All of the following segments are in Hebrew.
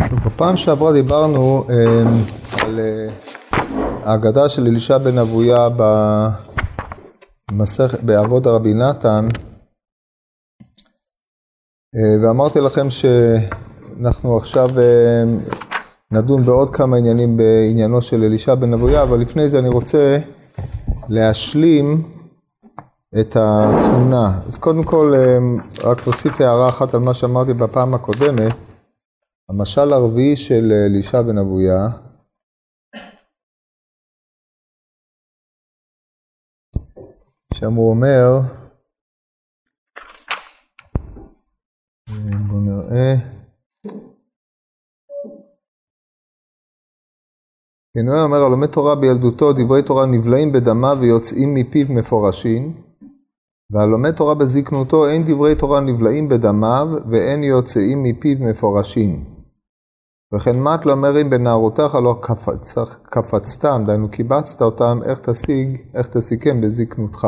בפעם שעברה דיברנו אה, על אה, ההגדה של אלישע בן אבויה במסכת, באבות הרבי נתן, אה, ואמרתי לכם שאנחנו עכשיו נדון בעוד כמה עניינים בעניינו של אלישע בן אבויה, אבל לפני זה אני רוצה להשלים את התמונה. אז קודם כל, רק להוסיף הערה אחת על מה שאמרתי בפעם הקודמת. המשל הרביעי של אלישע בן אבויה, שם הוא אומר, בואו נראה, כן, אומר, הלומד תורה בילדותו, דברי תורה נבלעים בדמה ויוצאים מפיו מפורשים. והלומד תורה בזקנותו, אין דברי תורה נבלעים בדמיו, ואין יוצאים מפיו מפורשים. וכן מת לא אומרים בנערותיך לא קפצ, קפצתם, דהיינו קיבצת אותם, איך תשיג, איך תסיכם בזקנותך.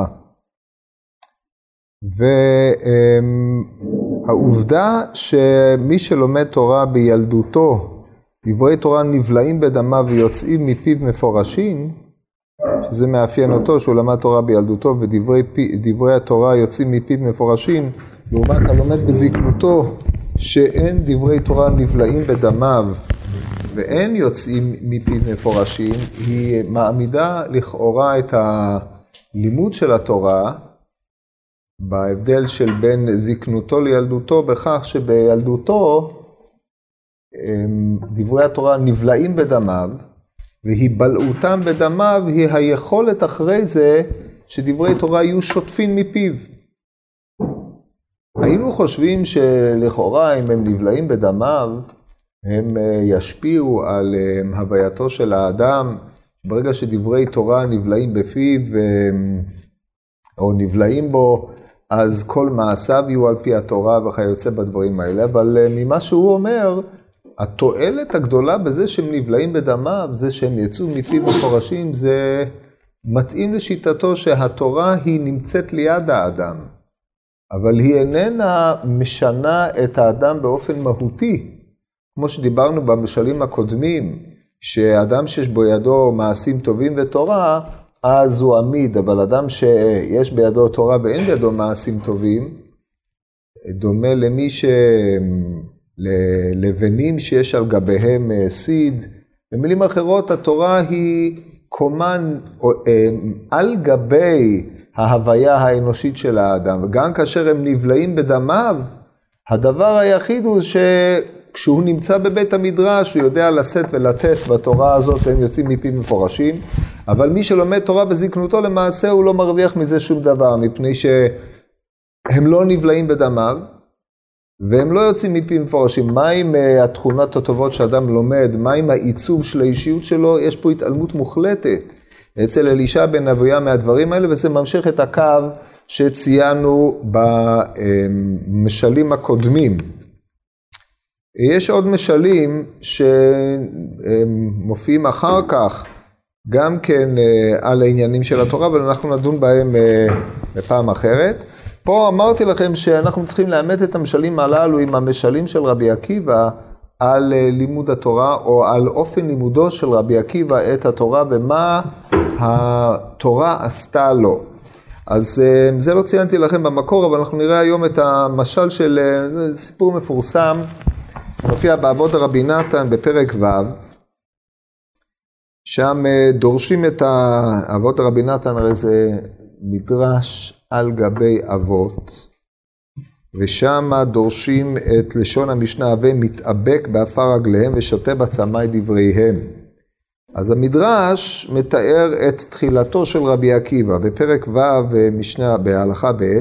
והעובדה שמי שלומד תורה בילדותו, דברי תורה נבלעים בדמיו ויוצאים מפיו מפורשים, שזה מאפיין אותו, שהוא למד תורה בילדותו ודברי התורה יוצאים מפיו מפורשים, לעומת הלומד בזקנותו, שאין דברי תורה נבלעים בדמיו ואין יוצאים מפיו מפורשים, היא מעמידה לכאורה את הלימוד של התורה בהבדל של בין זקנותו לילדותו, בכך שבילדותו דברי התורה נבלעים בדמיו, והיבלעותם בדמיו היא היכולת אחרי זה שדברי תורה יהיו שוטפים מפיו. היינו חושבים שלכאורה אם הם נבלעים בדמיו, הם אה, ישפיעו על אה, הווייתו של האדם. ברגע שדברי תורה נבלעים בפיו אה, או נבלעים בו, אז כל מעשיו יהיו על פי התורה וכיוצא בדברים האלה. אבל ממה שהוא אומר, התועלת הגדולה בזה שהם נבלעים בדמיו, זה שהם יצאו מפיו מפורשים, זה מתאים לשיטתו שהתורה היא נמצאת ליד האדם, אבל היא איננה משנה את האדם באופן מהותי. כמו שדיברנו במשלים הקודמים, שאדם שיש בו ידו מעשים טובים ותורה, אז הוא עמיד, אבל אדם שיש בידו תורה ואין בידו מעשים טובים, דומה למי ש... ללבנים שיש על גביהם אה, סיד. במילים אחרות, התורה היא קומן אה, על גבי ההוויה האנושית של האדם, וגם כאשר הם נבלעים בדמיו, הדבר היחיד הוא שכשהוא נמצא בבית המדרש, הוא יודע לשאת ולתת בתורה הזאת, והם יוצאים מפי מפורשים, אבל מי שלומד תורה בזקנותו, למעשה הוא לא מרוויח מזה שום דבר, מפני שהם לא נבלעים בדמיו, והם לא יוצאים מפי מפורשים. מה עם uh, התכונות הטובות שאדם לומד? מה עם העיצוב של האישיות שלו? יש פה התעלמות מוחלטת אצל אלישע בן אבויה מהדברים האלה, וזה ממשיך את הקו שציינו במשלים הקודמים. יש עוד משלים שמופיעים אחר כך, גם כן אה, על העניינים של התורה, אבל אנחנו נדון בהם אה, בפעם אחרת. פה אמרתי לכם שאנחנו צריכים לאמת את המשלים הללו עם המשלים של רבי עקיבא על אה, לימוד התורה, או על אופן לימודו של רבי עקיבא את התורה, ומה התורה עשתה לו. אז אה, זה לא ציינתי לכם במקור, אבל אנחנו נראה היום את המשל של אה, סיפור מפורסם, מופיע באבות הרבי נתן בפרק ו', שם דורשים את אבות הרבי נתן, הרי זה מדרש על גבי אבות, ושם דורשים את לשון המשנה, ומתאבק באפר רגליהם ושותה בצמאי דבריהם. אז המדרש מתאר את תחילתו של רבי עקיבא, בפרק ו' משנה בהלכה ב',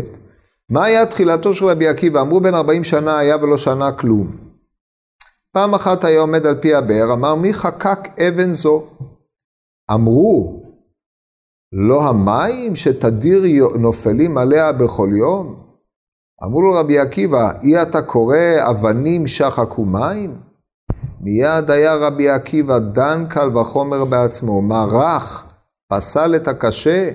מה היה תחילתו של רבי עקיבא? אמרו בן 40 שנה היה ולא שנה כלום. פעם אחת היה עומד על פי הבאר, אמר מי חקק אבן זו? אמרו, לא המים שתדיר נופלים עליה בכל יום? אמרו לו רבי עקיבא, אי אתה קורא אבנים שחקו מים? מיד היה רבי עקיבא דן קל וחומר בעצמו, מה רך, פסל את הקשה,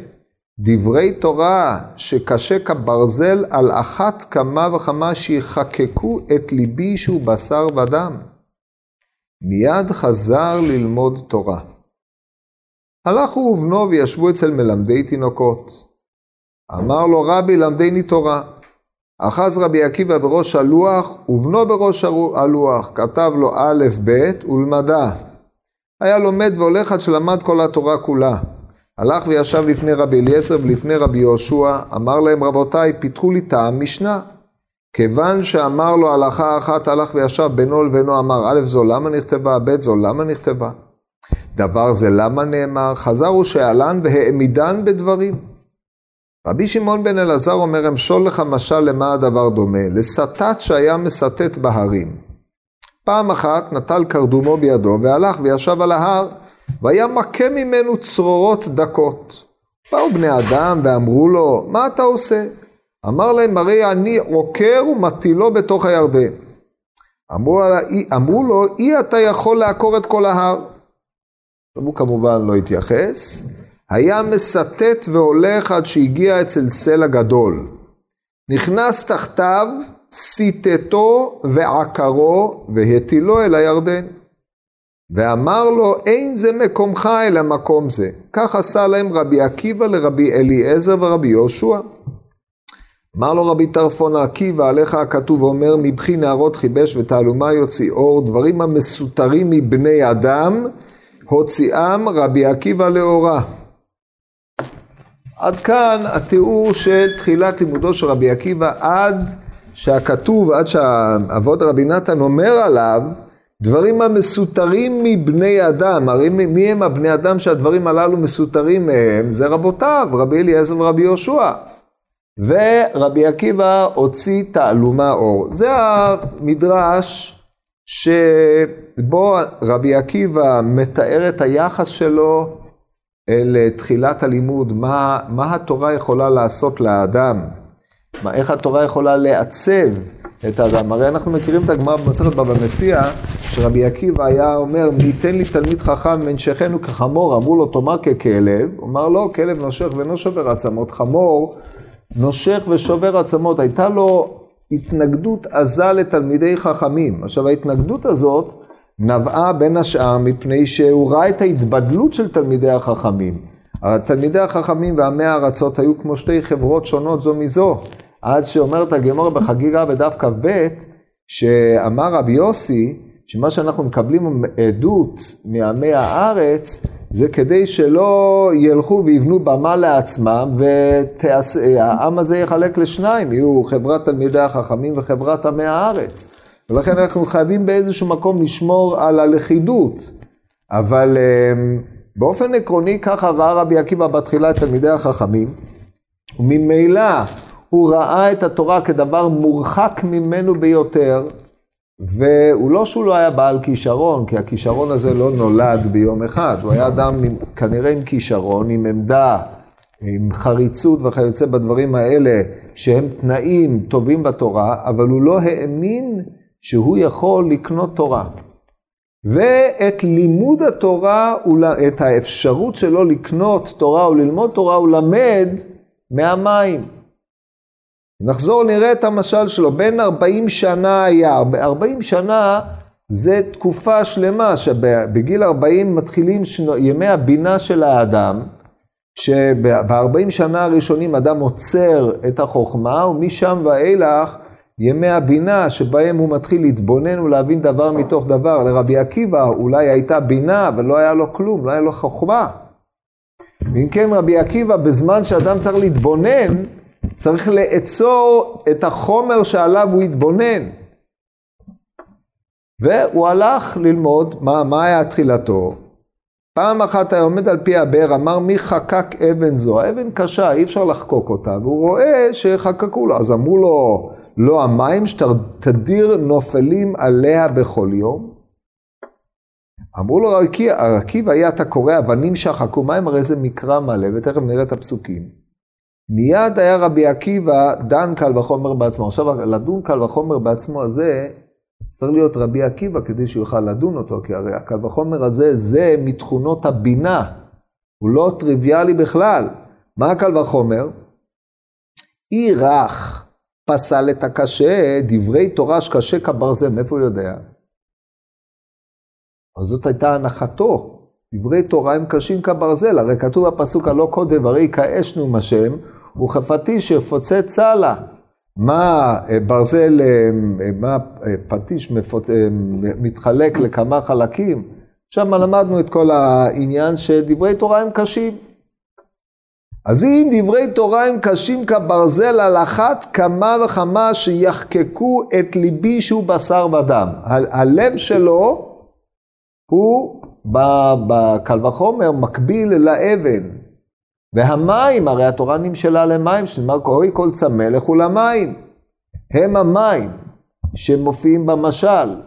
דברי תורה שקשה כברזל על אחת כמה וכמה שיחקקו את ליבי שהוא בשר ודם. מיד חזר ללמוד תורה. הלכו ובנו וישבו אצל מלמדי תינוקות. אמר לו רבי למדני תורה. אחז רבי עקיבא בראש הלוח ובנו בראש הלוח, כתב לו א' ב' ולמדה. היה לומד והולך עד שלמד כל התורה כולה. הלך וישב לפני רבי אליעזר ולפני רבי יהושע, אמר להם רבותיי, פיתחו לי טעם משנה. כיוון שאמר לו הלכה אחת, הלך וישב בינו לבינו, אמר א' זו למה נכתבה, ב' זו למה נכתבה. דבר זה למה נאמר, חזרו שאלן והעמידן בדברים. רבי שמעון בן אלעזר אומר, אמשול לך משל למה הדבר דומה, לסטת שהיה מסטט בהרים. פעם אחת נטל קרדומו בידו והלך וישב על ההר, והיה מכה ממנו צרורות דקות. באו בני אדם ואמרו לו, מה אתה עושה? אמר להם, הרי אני עוקר ומטילו בתוך הירדן. אמרו, אמרו לו, אי אתה יכול לעקור את כל ההר. הוא כמובן לא התייחס. היה מסטט והולך עד שהגיע אצל סלע גדול. נכנס תחתיו, סיטטו ועקרו והטילו אל הירדן. ואמר לו, אין זה מקומך אלא מקום זה. כך עשה להם רבי עקיבא לרבי אליעזר ורבי יהושע. אמר לו רבי טרפון עקיבא, עליך הכתוב אומר, מבכי נערות חיבש ותעלומה יוציא אור, דברים המסותרים מבני אדם, הוציאם רבי עקיבא לאורה. עד כאן התיאור של תחילת לימודו של רבי עקיבא, עד שהכתוב, עד שהאבות רבי נתן אומר עליו, דברים המסותרים מבני אדם, הרי מי הם הבני אדם שהדברים הללו מסותרים מהם? זה רבותיו, רבי אליעזר ורבי יהושע. ורבי עקיבא הוציא תעלומה אור. זה המדרש שבו רבי עקיבא מתאר את היחס שלו אל תחילת הלימוד, מה, מה התורה יכולה לעשות לאדם, מה, איך התורה יכולה לעצב את האדם. הרי אנחנו מכירים את הגמרא במסכת בבא מציע, שרבי עקיבא היה אומר, מי ייתן לי תלמיד חכם מנשכנו כחמור, אמרו לו תאמר ככלב, הוא אמר לא, כלב נושך ואינו שובר עצמות, חמור נושך ושובר עצמות, הייתה לו התנגדות עזה לתלמידי חכמים. עכשיו ההתנגדות הזאת נבעה בין השאר מפני שהוא ראה את ההתבדלות של תלמידי החכמים. תלמידי החכמים ועמי הארצות היו כמו שתי חברות שונות זו מזו. עד שאומרת הגמור בחגיגה בדף כ"ב, שאמר רבי יוסי, שמה שאנחנו מקבלים עדות מעמי הארץ, זה כדי שלא ילכו ויבנו במה לעצמם, והעם הזה יחלק לשניים, יהיו חברת תלמידי החכמים וחברת עמי הארץ. ולכן אנחנו חייבים באיזשהו מקום לשמור על הלכידות. אבל אמ, באופן עקרוני ככה ראה רבי עקיבא בתחילה את תלמידי החכמים, וממילא הוא ראה את התורה כדבר מורחק ממנו ביותר, והוא לא שהוא לא היה בעל כישרון, כי הכישרון הזה לא נולד ביום אחד, הוא היה אדם עם, כנראה עם כישרון, עם עמדה, עם חריצות וכיוצא בדברים האלה, שהם תנאים טובים בתורה, אבל הוא לא האמין שהוא יכול לקנות תורה. ואת לימוד התורה, את האפשרות שלו לקנות תורה או ללמוד תורה, הוא למד מהמים. נחזור, נראה את המשל שלו. בין 40 שנה היה, 40 שנה זה תקופה שלמה, שבגיל 40 מתחילים שנו, ימי הבינה של האדם, שב-40 שנה הראשונים אדם עוצר את החוכמה, ומשם ואילך ימי הבינה שבהם הוא מתחיל להתבונן ולהבין דבר מתוך דבר. לרבי עקיבא אולי הייתה בינה, אבל לא היה לו כלום, לא היה לו חוכמה. ואם כן רבי עקיבא, בזמן שאדם צריך להתבונן, צריך לאצור את החומר שעליו הוא התבונן. והוא הלך ללמוד, מה, מה היה תחילתו? פעם אחת היה עומד על פי הבאר, אמר מי חקק אבן זו? האבן קשה, אי אפשר לחקוק אותה, והוא רואה שחקקו לו, אז אמרו לו, לא המים שתדיר נופלים עליה בכל יום? אמרו לו הרקיב היה אתה קורא אבנים שחקו מים, הרי זה מקרא מלא, ותכף נראה את הפסוקים. מיד היה רבי עקיבא דן קל וחומר בעצמו. עכשיו, לדון קל וחומר בעצמו הזה, צריך להיות רבי עקיבא כדי שהוא יוכל לדון אותו, כי הרי הקל וחומר הזה, זה מתכונות הבינה. הוא לא טריוויאלי בכלל. מה הקל וחומר? אי רך פסל את הקשה, דברי תורה שקשה כברזל, מאיפה הוא יודע? אז זאת הייתה הנחתו. דברי תורה הם קשים כברזל, הרי כתוב בפסוק הלא כה דברי כאש נאום השם, וכפטיש יפוצץ צהלה. מה אה, ברזל, אה, מה פטיש מפוצ... מתחלק לכמה חלקים? שם למדנו את כל העניין שדברי תורה הם קשים. אז אם דברי תורה הם קשים כברזל, על אחת כמה וכמה שיחקקו את ליבי שהוא בשר ודם. הלב שלו הוא בקל וחומר מקביל לאבן. והמים, הרי התורה נמשלה למים, שנאמר אוי כל צמא לכו למים. הם המים שמופיעים במשל.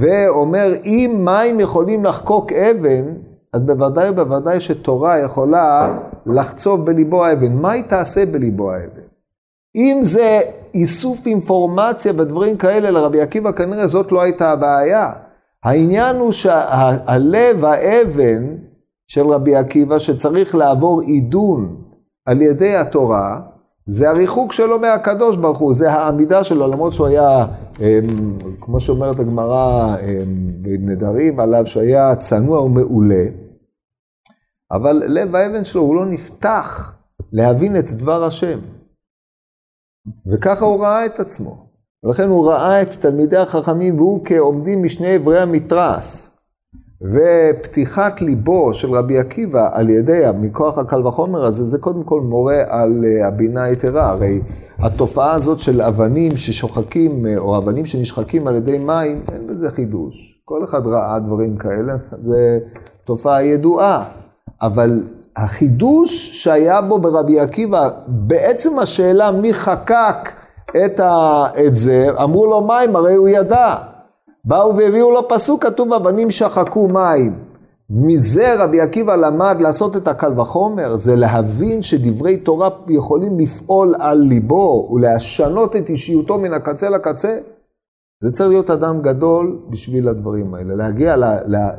ואומר, אם מים יכולים לחקוק אבן, אז בוודאי ובוודאי שתורה יכולה לחצוב בליבו האבן. מה היא תעשה בליבו האבן? אם זה איסוף אינפורמציה ודברים כאלה לרבי עקיבא, כנראה זאת לא הייתה הבעיה. העניין הוא שהלב האבן של רבי עקיבא, שצריך לעבור עידון על ידי התורה, זה הריחוק שלו מהקדוש ברוך הוא, זה העמידה שלו, למרות שהוא היה, אמ, כמו שאומרת הגמרא אמ, בנדרים עליו, שהיה צנוע ומעולה, אבל לב האבן שלו הוא לא נפתח להבין את דבר השם. וככה הוא ראה את עצמו. ולכן הוא ראה את תלמידי החכמים והוא כעומדים משני אברי המתרס. ופתיחת ליבו של רבי עקיבא על ידי, מכוח הקל וחומר הזה, זה קודם כל מורה על אה, הבינה היתרה. הרי התופעה הזאת של אבנים ששוחקים, אה, או אבנים שנשחקים על ידי מים, אין בזה חידוש. כל אחד ראה דברים כאלה, זה תופעה ידועה. אבל החידוש שהיה בו ברבי עקיבא, בעצם השאלה מי חקק את, ה, את זה, אמרו לו מים, הרי הוא ידע. באו והביאו לו פסוק, כתוב אבנים שחקו מים. מזה רבי עקיבא למד לעשות את הקל וחומר, זה להבין שדברי תורה יכולים לפעול על ליבו ולהשנות את אישיותו מן הקצה לקצה. זה צריך להיות אדם גדול בשביל הדברים האלה, להגיע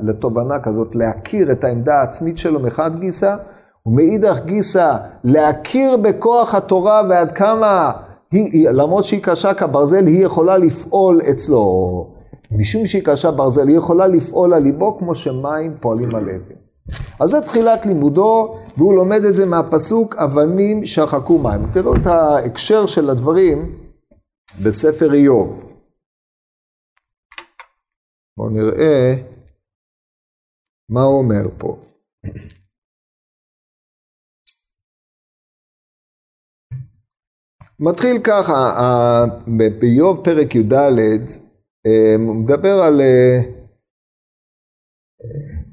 לתובנה כזאת, להכיר את העמדה העצמית שלו מחד גיסא, ומאידך גיסא להכיר בכוח התורה ועד כמה היא, למרות שהיא קשה כברזל, היא יכולה לפעול אצלו. משום שהיא קשה ברזל, היא יכולה לפעול על ליבו כמו שמים פועלים על אבן. אז זה תחילת לימודו, והוא לומד את זה מהפסוק, אבנים שחקו מים. תראו את ההקשר של הדברים בספר איוב. בואו נראה מה הוא אומר פה. מתחיל ככה, באיוב פרק י"ד, הוא מדבר על אה,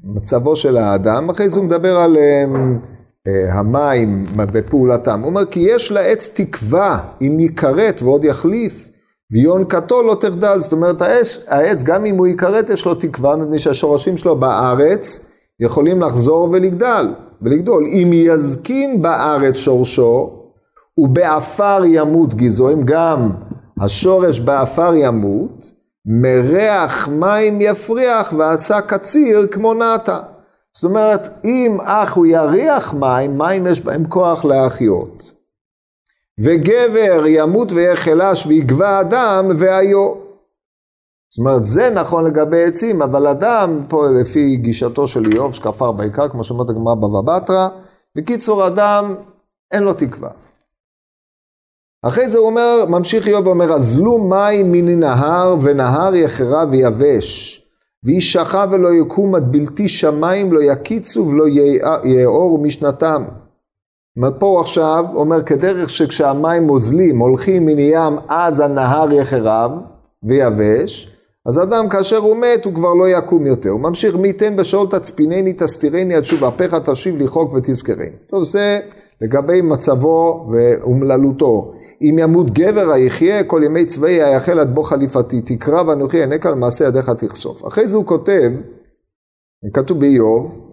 מצבו של האדם, אחרי זה הוא מדבר על אה, המים ופעולתם. הוא אומר, כי יש לעץ תקווה אם ייכרת ועוד יחליף, ויונקתו לא תחדל. זאת אומרת, העץ, העץ, גם אם הוא ייכרת, יש לו תקווה, מפני שהשורשים שלו בארץ יכולים לחזור ולגדל, ולגדול. אם יזקין בארץ שורשו, ובעפר ימות גזעו, אם גם השורש בעפר ימות, מריח מים יפריח ועשה קציר כמו נטע. זאת אומרת, אם אך הוא יריח מים, מים יש בהם כוח להחיות. וגבר ימות ויהיה חלש ויגבע אדם והיו. זאת אומרת, זה נכון לגבי עצים, אבל אדם, פה לפי גישתו של איוב, שכפר בעיקר, כמו שאומרת הגמרא בבא בתרא, בקיצור, אדם אין לו תקווה. אחרי זה הוא אומר, ממשיך איוב ואומר, אזלו מים מני נהר, ונהר יחרה ויבש. וישחה ולא יקום עד בלתי שמיים, לא יקיצו ולא יאור משנתם. פה עכשיו אומר, כדרך שכשהמים אוזלים, הולכים מן ים, אז הנהר יחרב ויבש. אז אדם כאשר הוא מת, הוא כבר לא יקום יותר. הוא ממשיך, מי ייתן בשאול תצפינני, תסתירני עד שוב אפיך תשיב לי חוק ותזכרני. טוב, זה לגבי מצבו ואומללותו. אם ימות גבר היחיה כל ימי צבאי היחל עד בו חליפתי, תקרא ואנוכי אענק על מעשה ידיך תחשוף. אחרי זה הוא כותב, כתוב באיוב,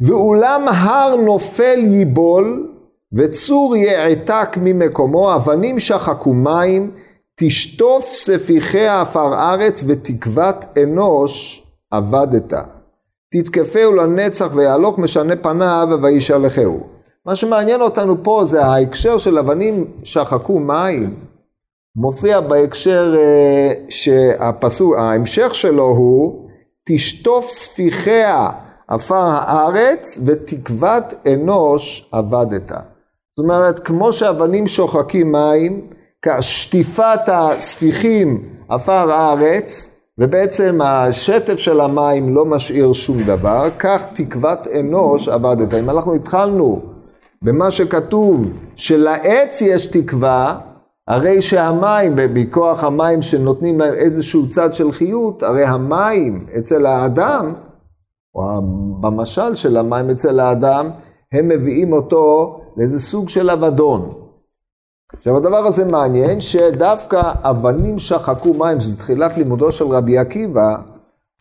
ואולם הר נופל ייבול, וצור יעתק ממקומו, אבנים שחקו מים, תשטוף ספיחי עפר ארץ ותקוות אנוש אבדת. תתקפהו לנצח ויהלוך משנה פניו וישלחהו. מה שמעניין אותנו פה זה ההקשר של אבנים שחקו מים. מופיע בהקשר uh, שהפסוק, ההמשך שלו הוא תשטוף ספיחיה עפר הארץ, ותקוות אנוש אבדת. זאת אומרת, כמו שאבנים שוחקים מים, שטיפת הספיחים עפר הארץ, ובעצם השטף של המים לא משאיר שום דבר, כך תקוות אנוש אבדת. אם אנחנו התחלנו במה שכתוב שלעץ יש תקווה, הרי שהמים, מכוח המים שנותנים להם איזשהו צד של חיות, הרי המים אצל האדם, או במשל של המים אצל האדם, הם מביאים אותו לאיזה סוג של אבדון. עכשיו הדבר הזה מעניין, שדווקא אבנים שחקו מים, שזה תחילת לימודו של רבי עקיבא,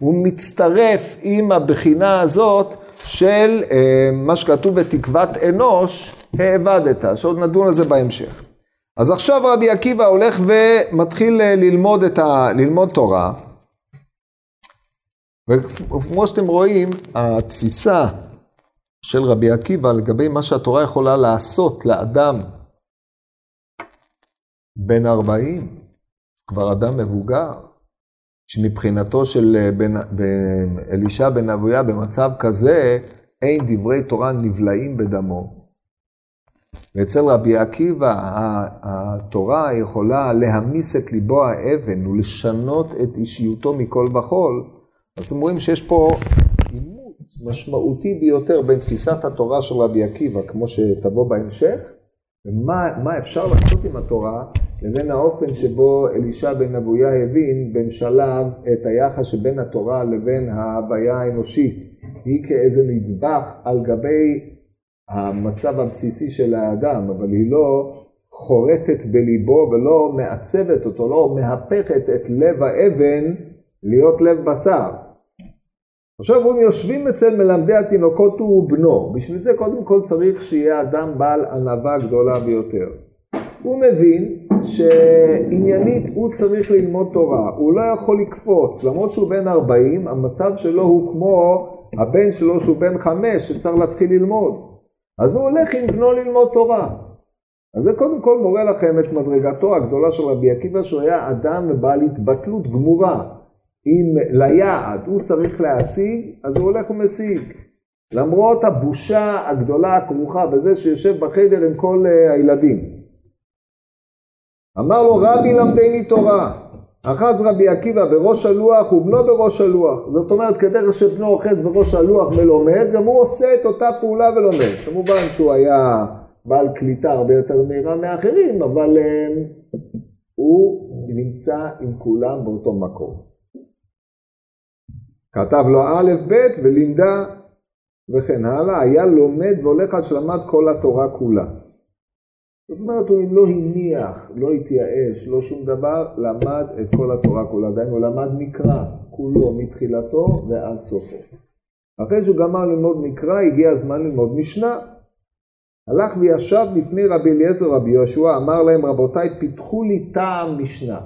הוא מצטרף עם הבחינה הזאת של אה, מה שכתוב בתקוות אנוש, האבדת, שעוד נדון על זה בהמשך. אז עכשיו רבי עקיבא הולך ומתחיל אה, ללמוד, ה... ללמוד תורה, וכמו שאתם רואים, התפיסה של רבי עקיבא לגבי מה שהתורה יכולה לעשות לאדם בן 40, כבר אדם מבוגר, שמבחינתו של אה, בן, בן, אלישע בן אבויה במצב כזה, אין דברי תורה נבלעים בדמו. ואצל רבי עקיבא התורה יכולה להמיס את ליבו האבן ולשנות את אישיותו מכל וכול. אז אתם רואים שיש פה עימות משמעותי ביותר בין תפיסת התורה של רבי עקיבא, כמו שתבוא בהמשך, ומה אפשר לעשות עם התורה, לבין האופן שבו אלישע בן אבויה הבין בין שלב את היחס שבין התורה לבין ההוויה האנושית. היא כאיזה נדבך על גבי המצב הבסיסי של האדם, אבל היא לא חורטת בליבו ולא מעצבת אותו, לא מהפכת את לב האבן להיות לב בשר. עכשיו הם יושבים אצל מלמדי התינוקות הוא בנו, בשביל זה קודם כל צריך שיהיה אדם בעל ענווה גדולה ביותר. הוא מבין שעניינית הוא צריך ללמוד תורה, הוא לא יכול לקפוץ, למרות שהוא בן 40, המצב שלו הוא כמו הבן שלו שהוא בן 5 שצריך להתחיל ללמוד. אז הוא הולך עם בנו ללמוד תורה. אז זה קודם כל מורה לכם את מדרגתו הגדולה של רבי עקיבא, שהוא היה אדם בעל התבטלות גמורה. אם ליעד הוא צריך להשיג, אז הוא הולך ומשיג. למרות הבושה הגדולה הכרוכה בזה שיושב בחדר עם כל uh, הילדים. אמר לו רבי למדני תורה, אחז רבי עקיבא בראש הלוח ובנו בראש הלוח. זאת אומרת, כדרך שבנו אוחז בראש הלוח ולומד, גם הוא עושה את אותה פעולה ולומד. כמובן שהוא היה בעל קליטה הרבה יותר מהירה מאחרים, אבל uh, הוא נמצא עם כולם באותו מקום. כתב לו א' ב' ולימדה וכן הלאה, היה לומד והולך עד שלמד כל התורה כולה. זאת אומרת, הוא לא הניח, לא התייאש, לא שום דבר, למד את כל התורה כולה. דהיינו, למד מקרא כולו מתחילתו ועד סופו. אחרי שהוא גמר ללמוד מקרא, הגיע הזמן ללמוד משנה. הלך וישב לפני רבי אליעזר רבי יהושע, אמר להם, רבותיי, פיתחו לי טעם משנה.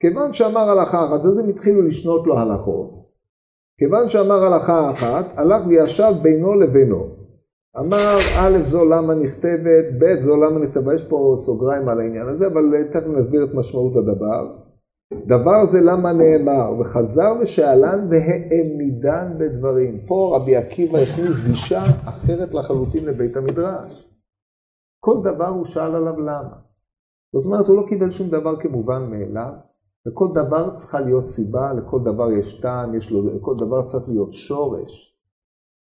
כיוון שאמר הלכה אחת, אז הם התחילו לשנות לו הלכות. כיוון שאמר הלכה אחת, הלך וישב בינו לבינו. אמר א' זו למה נכתבת, ב' זו למה נכתבה, יש פה סוגריים על העניין הזה, אבל תכף נסביר את משמעות הדבר. דבר זה למה נאמר, וחזר ושאלן והעמידן בדברים. פה רבי עקיבא הכניס גישה אחרת לחלוטין לבית המדרש. כל דבר הוא שאל עליו למה. זאת אומרת, הוא לא קיבל שום דבר כמובן מאליו, לכל דבר צריכה להיות סיבה, לכל דבר יש טעם, יש לו, לכל דבר צריך להיות שורש.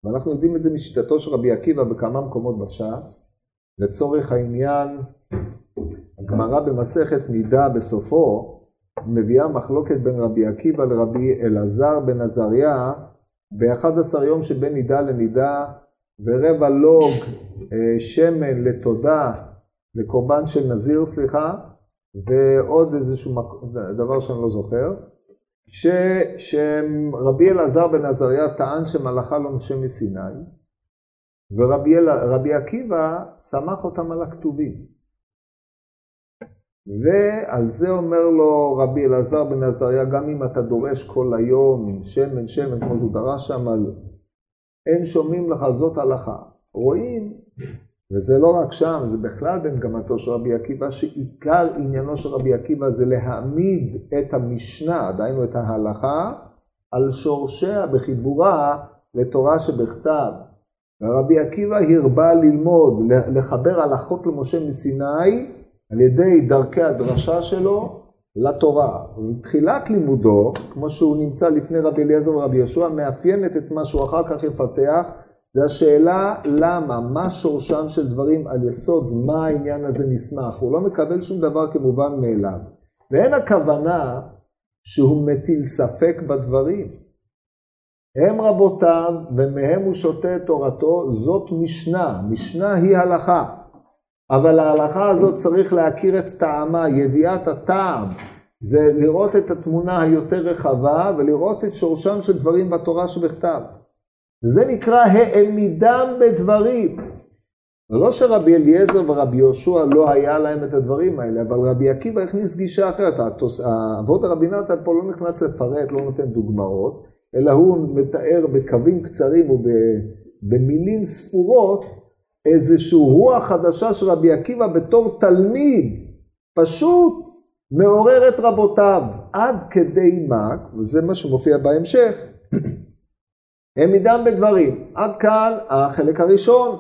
ואנחנו יודעים את זה משיטתו של רבי עקיבא בכמה מקומות בש"ס. לצורך העניין, הגמרא במסכת נידה בסופו, מביאה מחלוקת בין רבי עקיבא לרבי אלעזר בן עזריה ב-11 יום שבין נידה לנידה ורבע לוג אה, שמן לתודה, לקורבן של נזיר, סליחה, ועוד איזשהו דבר שאני לא זוכר, ש, שרבי אלעזר בן עזריה טען שמלאכה לא נושם מסיני, ורבי עקיבא סמך אותם על הכתובים. ועל זה אומר לו רבי אלעזר בן עזריה, גם אם אתה דורש כל היום עם שמן שמן, כמו שהוא דרש שם, על אין שומעים לך זאת הלכה. רואים וזה לא רק שם, זה בכלל במגמתו של רבי עקיבא, שעיקר עניינו של רבי עקיבא זה להעמיד את המשנה, דהיינו את ההלכה, על שורשיה בחיבורה לתורה שבכתב. ורבי עקיבא הרבה ללמוד, לחבר הלכות למשה מסיני על ידי דרכי הדרשה שלו לתורה. ובתחילת לימודו, כמו שהוא נמצא לפני רבי אליעזר ורבי יהושע, מאפיינת את מה שהוא אחר כך יפתח, זה השאלה למה, מה שורשם של דברים, על יסוד מה העניין הזה נסמך. הוא לא מקבל שום דבר כמובן מאליו. ואין הכוונה שהוא מטיל ספק בדברים. הם רבותיו, ומהם הוא שותה את תורתו, זאת משנה. משנה היא הלכה. אבל ההלכה הזאת צריך להכיר את טעמה, ידיעת הטעם. זה לראות את התמונה היותר רחבה ולראות את שורשם של דברים בתורה שבכתב. וזה נקרא העמידם בדברים. לא שרבי אליעזר ורבי יהושע לא היה להם את הדברים האלה, אבל רבי עקיבא הכניס גישה אחרת. אבות הרבי נתן פה לא נכנס לפרט, לא נותן דוגמאות, אלא הוא מתאר בקווים קצרים ובמילים ספורות איזושהי רוח חדשה של רבי עקיבא בתור תלמיד, פשוט מעורר את רבותיו, עד כדי מה, וזה מה שמופיע בהמשך, העמידם בדברים. עד כאן החלק הראשון.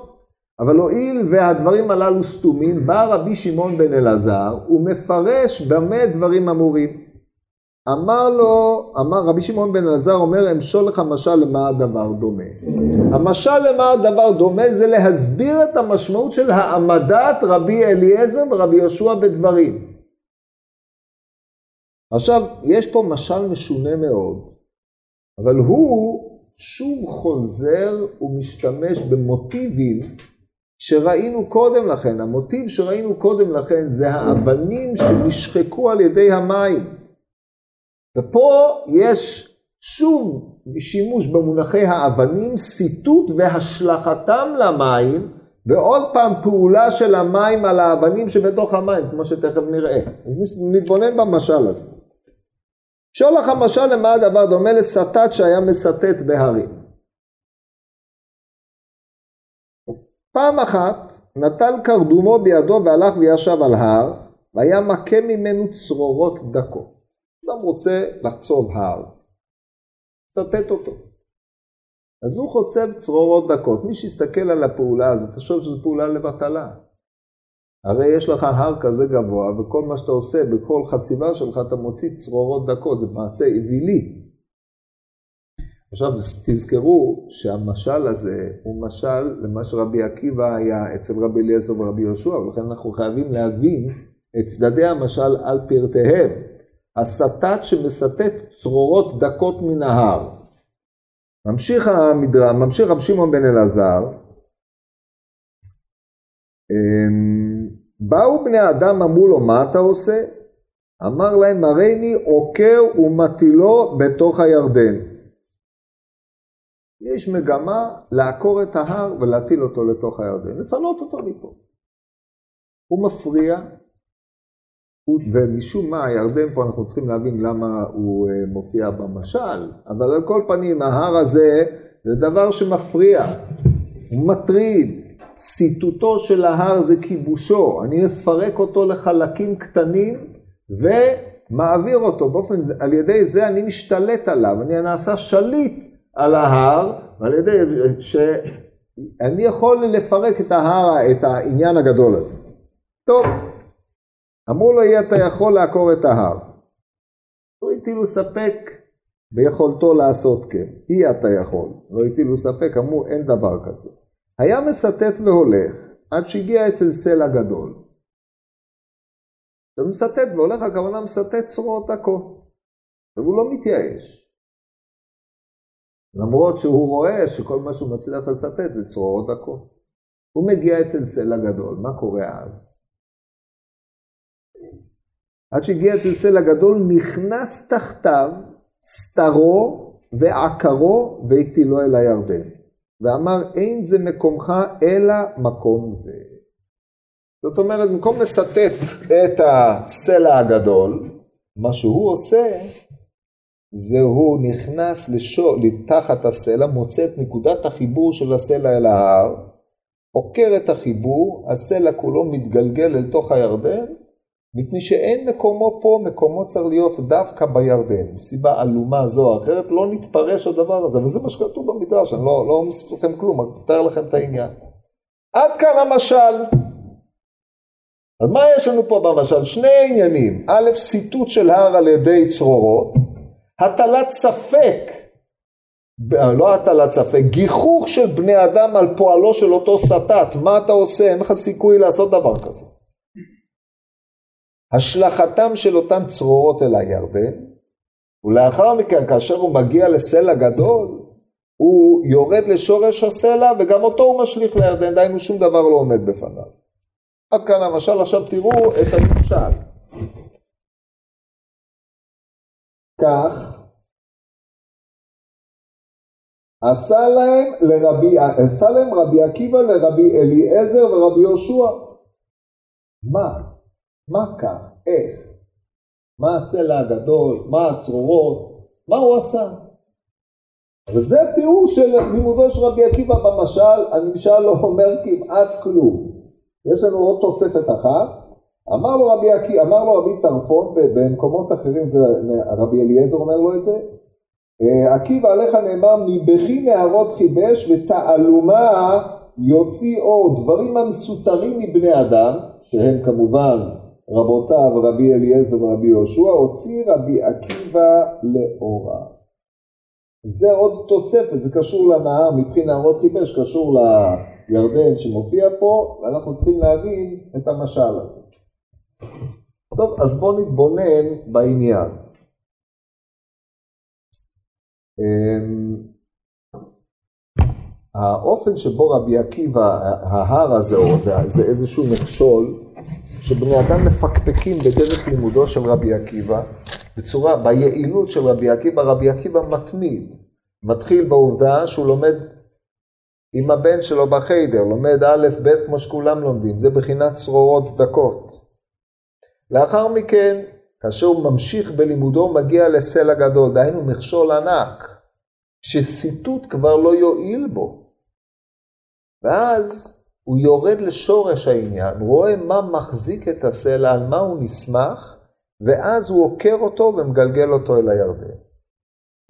אבל הואיל והדברים הללו סתומים, בא רבי שמעון בן אלעזר ומפרש במה דברים אמורים. אמר לו, אמר רבי שמעון בן אלעזר אומר, אמשול לך משל למה הדבר דומה. המשל למה הדבר דומה זה להסביר את המשמעות של העמדת רבי אליעזר ורבי יהושע בדברים. עכשיו, יש פה משל משונה מאוד, אבל הוא שוב חוזר ומשתמש במוטיבים שראינו קודם לכן. המוטיב שראינו קודם לכן זה האבנים שנשחקו על ידי המים. ופה יש שוב שימוש במונחי האבנים, סיטוט והשלכתם למים, ועוד פעם פעולה של המים על האבנים שבתוך המים, כמו שתכף נראה. אז נתבונן במשל הזה. שואל לך משל למה הדבר דומה לסטת שהיה מסטט בהרים. פעם אחת נטל קרדומו בידו והלך וישב על הר, והיה מכה ממנו צרורות דקות. אדם רוצה לחצוב הר, סטט אותו. אז הוא חוצב צרורות דקות. מי שיסתכל על הפעולה הזאת, תחשוב שזו פעולה לבטלה. הרי יש לך הר כזה גבוה, וכל מה שאתה עושה, בכל חציבה שלך אתה מוציא צרורות דקות, זה מעשה אווילי. עכשיו תזכרו שהמשל הזה הוא משל למה שרבי עקיבא היה אצל רבי אליעזר ורבי יהושע, ולכן אנחנו חייבים להבין את צדדי המשל על פרטיהם. הסטת שמסטט צרורות דקות מן ההר. ממשיך המדרם, ממשיך רב שמעון בן אלעזר, באו בני אדם אמרו לו מה אתה עושה? אמר להם הריני עוקר ומטילו בתוך הירדן. יש מגמה לעקור את ההר ולהטיל אותו לתוך הירדן, לפנות אותו מפה. הוא מפריע, ומשום מה הירדן פה אנחנו צריכים להבין למה הוא אה, מופיע במשל, אבל על כל פנים ההר הזה זה דבר שמפריע, הוא מטריד, סיטוטו של ההר זה כיבושו, אני מפרק אותו לחלקים קטנים ומעביר אותו, באופן, על ידי זה אני משתלט עליו, אני נעשה שליט על ההר, ועל ידי שאני יכול לפרק את ההר, את העניין הגדול הזה. טוב. אמרו לו, אי אתה יכול לעקור את ההר. לא הטילו ספק ביכולתו לעשות כן. אי אתה יכול. לא הטילו ספק, אמרו, אין דבר כזה. היה מסטט והולך, עד שהגיע אצל סלע גדול. אתה מסטט והולך, הכוונה מסטט צרורות דקות. והוא לא מתייאש. למרות שהוא רואה שכל מה שהוא מצליח לסטט זה צרורות דקות. הוא מגיע אצל סלע גדול, מה קורה אז? עד שהגיע אצל סלע גדול, נכנס תחתיו סתרו ועקרו והטילו אל הירדן. ואמר, אין זה מקומך אלא מקום זה. זאת אומרת, במקום לסטט את הסלע הגדול, מה שהוא עושה, זה הוא נכנס לשור, לתחת הסלע, מוצא את נקודת החיבור של הסלע אל ההר, עוקר את החיבור, הסלע כולו מתגלגל אל תוך הירדן, מפני שאין מקומו פה, מקומו צריך להיות דווקא בירדן. מסיבה עלומה זו או אחרת, לא נתפרש הדבר הזה, וזה מה שכתוב במדרש, אני לא, לא מוסיף לכם כלום, אני מתאר לכם את העניין. עד כאן המשל. אז מה יש לנו פה במשל? שני עניינים. א', סיטוט של הר על ידי צרורות, הטלת ספק, לא הטלת ספק, גיחוך של בני אדם על פועלו של אותו סטת, מה אתה עושה? אין לך סיכוי לעשות דבר כזה. השלכתם של אותם צרורות אל הירדן, ולאחר מכן כאשר הוא מגיע לסלע גדול, הוא יורד לשורש הסלע וגם אותו הוא משליך לירדן, דהיינו שום דבר לא עומד בפניו. עד כאן המשל, עכשיו תראו את המשל. כך עשה להם, לרבי, עשה להם רבי עקיבא לרבי אליעזר ורבי יהושע. מה? מה כך? איך? מה הסלע הגדול? מה הצרורות? מה הוא עשה? וזה תיאור של לימודו של רבי עקיבא במשל, הנמשל לא אומר כמעט כלום. יש לנו עוד תוספת אחת, אמר לו רבי עקיבא, אמר לו רבי טרפון, במקומות אחרים זה, רבי אליעזר אומר לו את זה, אה, עקיבא עליך נאמר מבכי נהרות חיבש ותעלומה יוציא אור, דברים המסותרים מבני אדם, שהם כמובן רבותיו רבי אליעזר ורבי יהושע, הוציא רבי עקיבא לאורה. זה עוד תוספת, זה קשור לנהר, מבחינת נהרות חיבש, קשור לירדן שמופיע פה, ואנחנו צריכים להבין את המשל הזה. טוב, אז בואו נתבונן בעניין. אמ, האופן שבו רבי עקיבא, ההר הזה, או זה, זה איזשהו מכשול, שבני אדם מפקפקים בדרך לימודו של רבי עקיבא, בצורה, ביעילות של רבי עקיבא, רבי עקיבא מתמיד. מתחיל בעובדה שהוא לומד עם הבן שלו בחיידר, לומד א', ב', כמו שכולם לומדים, זה בחינת צרורות דקות. לאחר מכן, כאשר הוא ממשיך בלימודו, הוא מגיע לסלע גדול, דהיינו מכשול ענק, שסיטוט כבר לא יועיל בו. ואז הוא יורד לשורש העניין, רואה מה מחזיק את הסלע, על מה הוא נסמך, ואז הוא עוקר אותו ומגלגל אותו אל הירדן.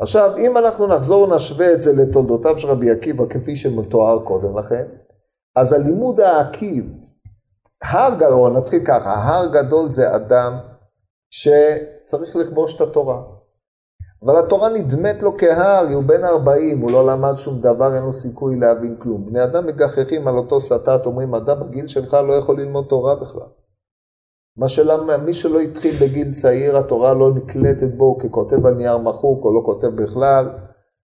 עכשיו, אם אנחנו נחזור נשווה את זה לתולדותיו של רבי עקיבא, כפי שמתואר קודם לכן, אז הלימוד העקיב, הר גדול, נתחיל ככה, הר גדול זה אדם שצריך לכבוש את התורה. אבל התורה נדמת לו כהר, הוא בן 40, הוא לא למד שום דבר, אין לו סיכוי להבין כלום. בני אדם מגחכים על אותו סטת, אומרים, אדם בגיל שלך לא יכול ללמוד תורה בכלל. מה שלמה, מי שלא התחיל בגיל צעיר, התורה לא נקלטת בו ככותב על נייר מחוק או לא כותב בכלל.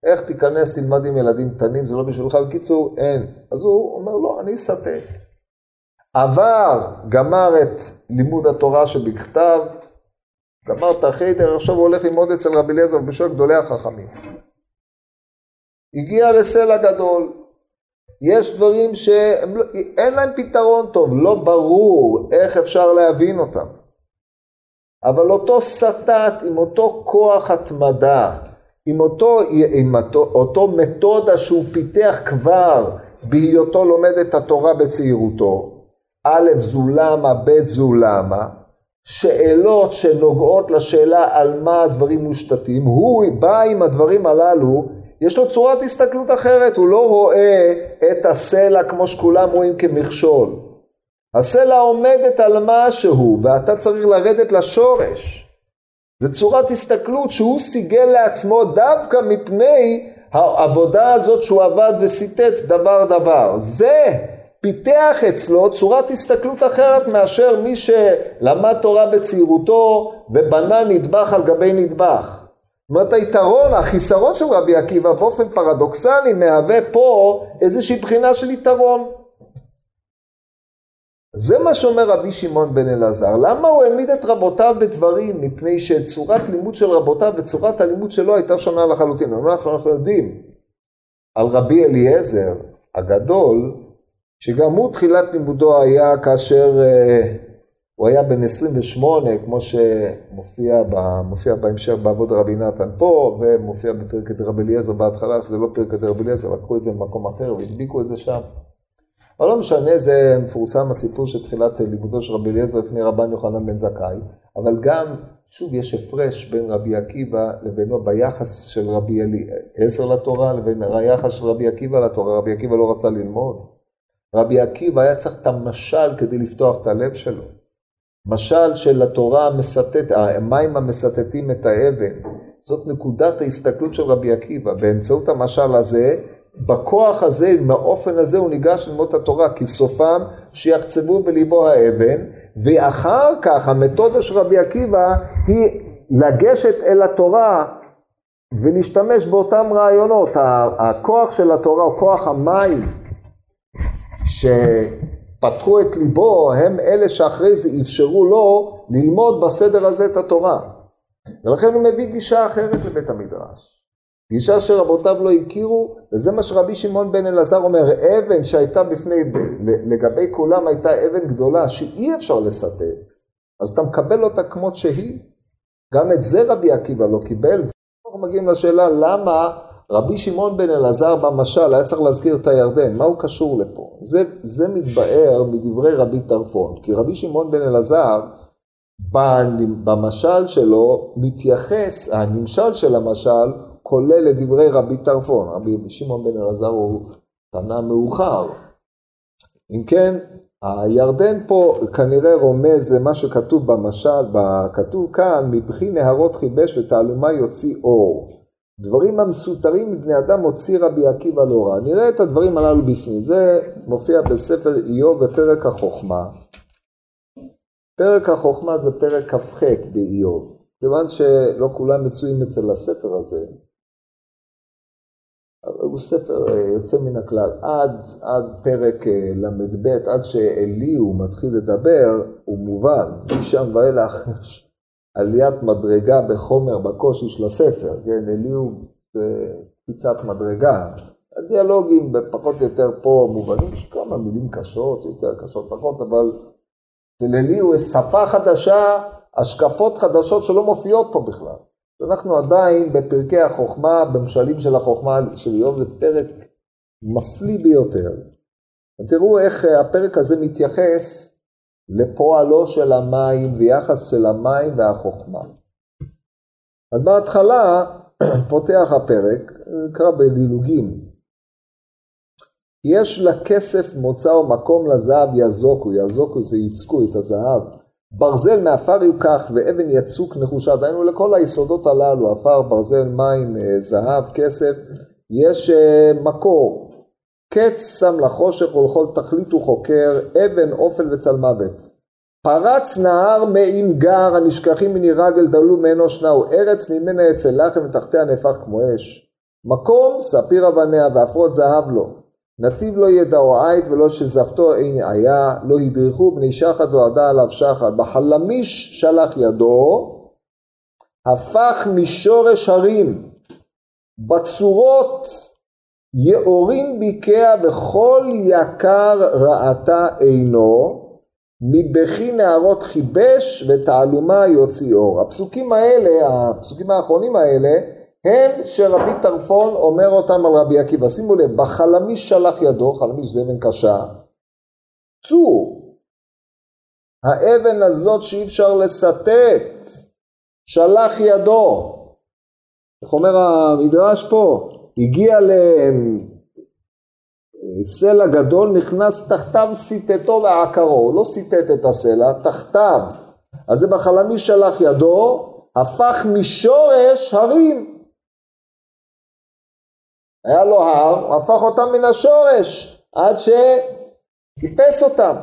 איך תיכנס, תלמד עם ילדים קטנים, זה לא בשבילך. בקיצור, אין. אז הוא אומר, לא, אני סטט. עבר, גמר את לימוד התורה שבכתב, גמר את החיידר, עכשיו הוא הולך ללמוד אצל רבי אליעזר בשביל גדולי החכמים. הגיע לסלע גדול, יש דברים שאין לא, להם פתרון טוב, לא ברור איך אפשר להבין אותם. אבל אותו סטת עם אותו כוח התמדה, עם אותו, עם אותו, אותו מתודה שהוא פיתח כבר בהיותו לומד את התורה בצעירותו, א' זו למה, ב' זו למה, שאלות שנוגעות לשאלה על מה הדברים מושתתים, הוא בא עם הדברים הללו יש לו צורת הסתכלות אחרת, הוא לא רואה את הסלע כמו שכולם רואים כמכשול. הסלע עומדת על משהו, ואתה צריך לרדת לשורש. זו צורת הסתכלות שהוא סיגל לעצמו דווקא מפני העבודה הזאת שהוא עבד וסיטט דבר דבר. זה פיתח אצלו צורת הסתכלות אחרת מאשר מי שלמד תורה בצעירותו ובנה נדבך על גבי נדבך. זאת אומרת היתרון, החיסרון של רבי עקיבא באופן פרדוקסלי מהווה פה איזושהי בחינה של יתרון. זה מה שאומר רבי שמעון בן אלעזר. למה הוא העמיד את רבותיו בדברים? מפני שצורת לימוד של רבותיו וצורת הלימוד שלו הייתה שונה לחלוטין. אנחנו, יודעים על רבי אליעזר הגדול, שגם הוא תחילת לימודו היה כאשר אה, הוא היה בן 28, כמו שמופיע מופיע בהמשך בעבוד רבי נתן פה, ומופיע בפרקת רבי אליעזר בהתחלה, שזה לא פרקת רבי אליעזר, לקחו את זה ממקום אחר והדביקו את זה שם. אבל לא משנה, זה מפורסם הסיפור של תחילת לימודו של רבי אליעזר לפני רבן יוחנן בן זכאי, אבל גם, שוב, יש הפרש בין רבי עקיבא לבינו ביחס של רבי אליעזר לתורה לבין היחס של רבי עקיבא לתורה. רבי עקיבא לא רצה ללמוד. רבי עקיבא היה צריך את המשל כדי לפתוח את הלב שלו. משל של התורה המסטט, המים המסטטים את האבן. זאת נקודת ההסתכלות של רבי עקיבא. באמצעות המשל הזה, בכוח הזה, באופן הזה הוא ניגש ללמוד את התורה, כי סופם שיחצבו בליבו האבן, ואחר כך המתודה של רבי עקיבא היא לגשת אל התורה ולהשתמש באותם רעיונות. הכוח של התורה הוא כוח המים, שפתחו את ליבו, הם אלה שאחרי זה אפשרו לו ללמוד בסדר הזה את התורה. ולכן הוא מביא גישה אחרת לבית המדרש. גישה שרבותיו לא הכירו, וזה מה שרבי שמעון בן אלעזר אומר, אבן שהייתה בפני, לגבי כולם הייתה אבן גדולה שאי אפשר לסטט, אז אתה מקבל אותה כמות שהיא. גם את זה רבי עקיבא לא קיבל. אנחנו מגיעים לשאלה למה רבי שמעון בן אלעזר במשל היה צריך להזכיר את הירדן, מה הוא קשור לפה? זה, זה מתבאר מדברי רבי טרפון, כי רבי שמעון בן אלעזר במשל שלו מתייחס, הנמשל של המשל כולל את דברי רבי טרפון, רבי שמעון בן אלעזר הוא תנא מאוחר. אם כן, הירדן פה כנראה רומז למה שכתוב במשל, כתוב כאן, מבכי נהרות חיבש ותעלומה יוציא אור. דברים המסותרים מבני אדם הוציא רבי עקיבא לאורה. נראה את הדברים הללו בפנים. זה מופיע בספר איוב בפרק החוכמה. פרק החוכמה זה פרק כ"ח באיוב. כיוון שלא כולם מצויים אצל הספר הזה, הוא ספר אה, יוצא מן הכלל. עד, עד פרק אה, ל"ב, עד שאליהו מתחיל לדבר, הוא מובן. משם ואילך עליית מדרגה בחומר, בקושי של הספר. כן, אליהו קפיצת מדרגה. הדיאלוגים פחות או יותר פה מובנים, יש כמה מילים קשות, יותר קשות פחות, אבל אצל אליהו יש שפה חדשה, השקפות חדשות שלא מופיעות פה בכלל. אנחנו עדיין בפרקי החוכמה, במשלים של החוכמה של איוב, זה פרק מפליא ביותר. תראו איך הפרק הזה מתייחס לפועלו של המים ויחס של המים והחוכמה. אז בהתחלה פותח הפרק, נקרא בדילוגים. יש לכסף מוצא ומקום לזהב יזוקו, יזוקו זה יצקו את הזהב. ברזל מעפר יוקח ואבן יצוק נחושה, דהיינו לכל היסודות הללו, עפר, ברזל, מים, אה, זהב, כסף, יש אה, מקור. קץ שם לחושך ולכל תכלית הוא חוקר, אבן, אופל וצלמוות. פרץ נהר מעם גר, הנשכחים מני רגל דלו ממנו שנאו, ארץ ממנה יצא לחם ותחתיה נהפך כמו אש. מקום, ספיר אבניה ועפרות זהב לו. נתיב לא ידעו עית ולא שזפתו אין היה, לא הדריכו בני שחת ועדה עליו שחת. בחלמיש שלח ידו, הפך משורש הרים, בצורות יאורים ביקע וכל יקר רעתה עינו, מבכי נערות חיבש ותעלומה יוציא אור. הפסוקים האלה, הפסוקים האחרונים האלה, הם שרבי טרפון אומר אותם על רבי עקיבא. שימו לב, בחלמיש שלח ידו, חלמיש זה אבן קשה, צור. האבן הזאת שאי אפשר לסטט, שלח ידו. איך אומר המדרש פה? הגיע לסלע גדול, נכנס תחתיו סיטטו ועקרו. הוא לא סיטט את הסלע, תחתיו. אז זה בחלמיש שלח ידו, הפך משורש הרים. היה לו הר, הפך אותם מן השורש, עד שאיפס אותם.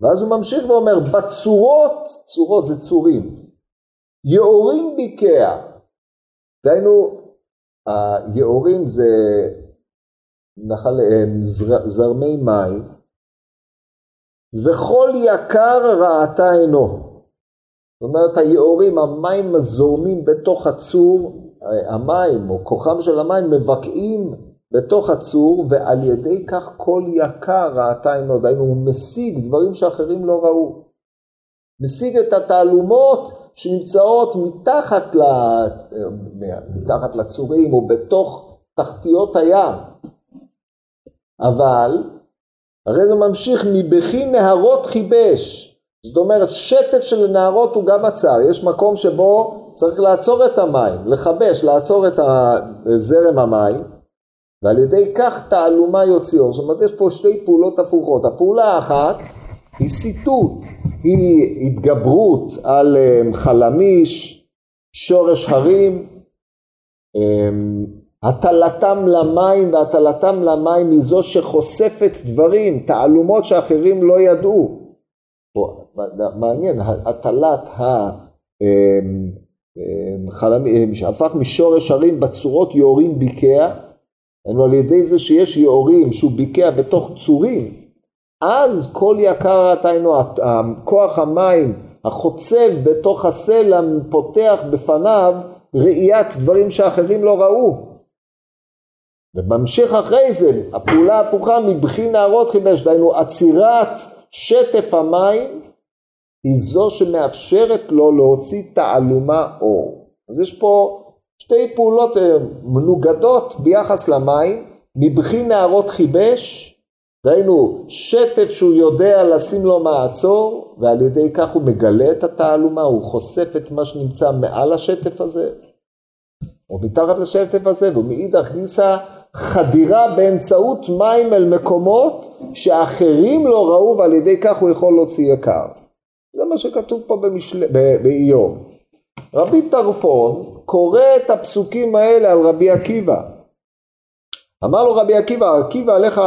ואז הוא ממשיך ואומר, בצורות, צורות זה צורים, יאורים ביקע. דהיינו, היאורים זה נחל, זר, זרמי מים, וכל יקר ראתה עינו. זאת אומרת, היאורים, המים הזורמים בתוך הצור, המים או כוחם של המים מבקעים בתוך הצור ועל ידי כך כל יקר ראתה עינו, דהיינו הוא משיג דברים שאחרים לא ראו. משיג את התעלומות שנמצאות מתחת, ל... לצורים או בתוך תחתיות הים. אבל הרי זה ממשיך מבכי נהרות חיבש. זאת אומרת, שטף של נהרות הוא גם עצר. יש מקום שבו צריך לעצור את המים, לכבש, לעצור את זרם המים, ועל ידי כך תעלומה יוציא אור. זאת אומרת, יש פה שתי פעולות הפוכות. הפעולה האחת היא סיטוט, היא התגברות על אה, חלמיש, שורש הרים, אמ, הטלתם למים והטלתם למים היא זו שחושפת דברים, תעלומות שאחרים לא ידעו. מעניין, הטלת החלמים, אמ, שהפך משורש הרים בצורות יורים ביקע, על ידי זה שיש יורים שהוא ביקע בתוך צורים, אז כל יקר אתה אינו, כוח המים החוצב בתוך הסלע פותח בפניו ראיית דברים שאחרים לא ראו. וממשיך אחרי זה, הפעולה ההפוכה מבכי נהרות חיבש, דהיינו עצירת שטף המים היא זו שמאפשרת לו להוציא תעלומה אור. אז יש פה שתי פעולות אה, מנוגדות ביחס למים, מבכי נהרות חיבש דהיינו, שטף שהוא יודע לשים לו מעצור, ועל ידי כך הוא מגלה את התעלומה, הוא חושף את מה שנמצא מעל השטף הזה, או מתחת לשטף הזה, ומאידך גיסא חדירה באמצעות מים אל מקומות שאחרים לא ראו, ועל ידי כך הוא יכול להוציא יקר. זה מה שכתוב פה במשל... באיוב. רבי טרפון קורא את הפסוקים האלה על רבי עקיבא. אמר לו רבי עקיבא, עקיבא עליך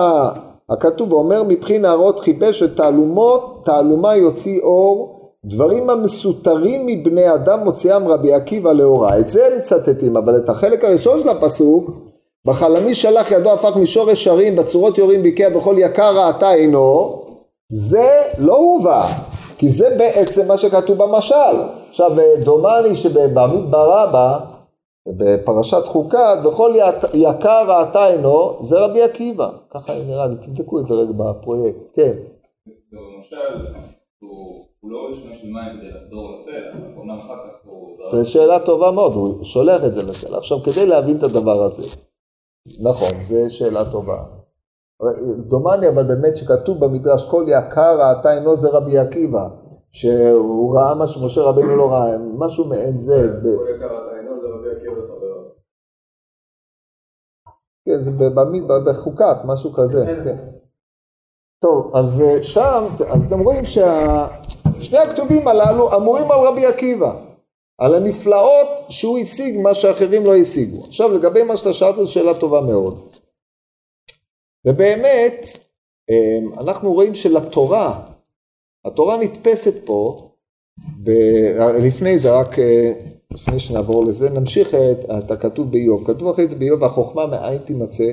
הכתוב אומר מבחין נהרות חיפש את תעלומות, תעלומה יוציא אור, דברים המסותרים מבני אדם מוציאם רבי עקיבא לאורה. את זה הם מצטטים, אבל את החלק הראשון של הפסוק, בחלמי שלח ידו הפך משורש הרים, בצורות יורים ביקע בכל יקר ראתה עינו, זה לא הובא, כי זה בעצם מה שכתוב במשל. עכשיו דומני שבמדבר רבה, בפרשת חוקת, בכל יקר ראתה עינו, זה רבי עקיבא. ככה נראה לי, תבדקו את זה רגע בפרויקט, כן. למשל, הוא לא משתמש במים כדי לחדור לסלע, אמנם אחר כך הוא... זו שאלה טובה מאוד, הוא שולח את זה לסלע. עכשיו, כדי להבין את הדבר הזה, נכון, זו שאלה טובה. דומני אבל באמת שכתוב במדרש כל יקר ראתה עינו זה רבי עקיבא, שהוא ראה מה שמשה רבינו לא ראה, משהו מעין זה. כל יקר כן, זה בחוקת, משהו כזה, כן. טוב, אז אה, שם, אז אתם רואים ששני הכתובים הללו אמורים על רבי עקיבא, על הנפלאות שהוא השיג מה שאחרים לא השיגו. עכשיו לגבי מה שאתה שאלת זו שאלה טובה מאוד. ובאמת, אה, אנחנו רואים שלתורה, התורה נתפסת פה, ב... לפני זה רק אה, לפני שנעבור לזה, נמשיך את, הכתוב באיוב. כתוב אחרי זה באיוב, החוכמה מאין תימצא,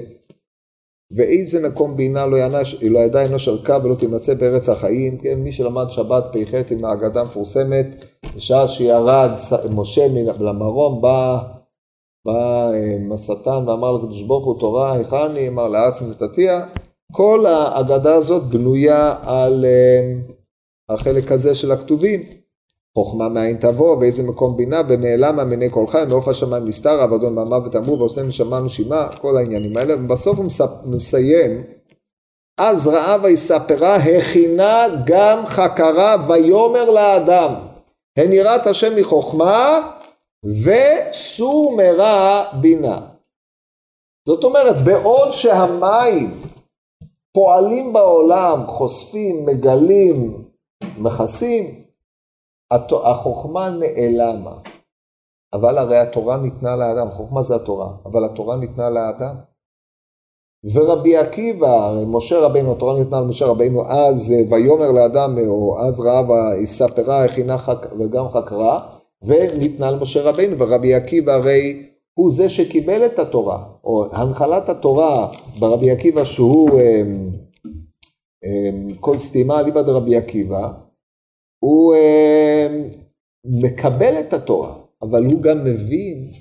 ואיזה מקום בינה לא, ינש, לא ידע אנוש ארכה ולא תימצא בארץ החיים. כן, מי שלמד שבת פ"ח עם האגדה המפורסמת, בשעה שירד משה למרום, בא, בא אה, השטן ואמר לקדוש ברוך הוא תורה, היכן אני? אמר לארץ נתתיה. כל האגדה הזאת בנויה על אה, החלק הזה של הכתובים. חוכמה מאין תבוא, באיזה מקום בינה, ונעלמה מעיני כל חי, מעוף השמיים נסתר, עבדון והמוות אמרו, ועושני נשמה נשימה, כל העניינים האלה, ובסוף הוא מסיים, אז ראה ויספרה, הכינה גם חקרה, ויאמר לאדם, הן יראת השם מחוכמה, וסור מרע בינה. זאת אומרת, בעוד שהמים פועלים בעולם, חושפים, מגלים, מכסים, החוכמה נעלמה. אבל הרי התורה ניתנה לאדם, חוכמה זה התורה, אבל התורה ניתנה לאדם. ורבי עקיבא, הרי משה רבינו, התורה ניתנה למשה רבינו, אז אה, ויאמר לאדם, או אז ראה ויספרה, הכינה חק, וגם חקרה, וניתנה למשה רבינו, ורבי עקיבא הרי הוא זה שקיבל את התורה, או הנחלת התורה ברבי עקיבא שהוא הם, אמ, הם, אמ, כל סתימה אליבא דרבי עקיבא, הוא אה, מקבל את התורה, אבל הוא גם מבין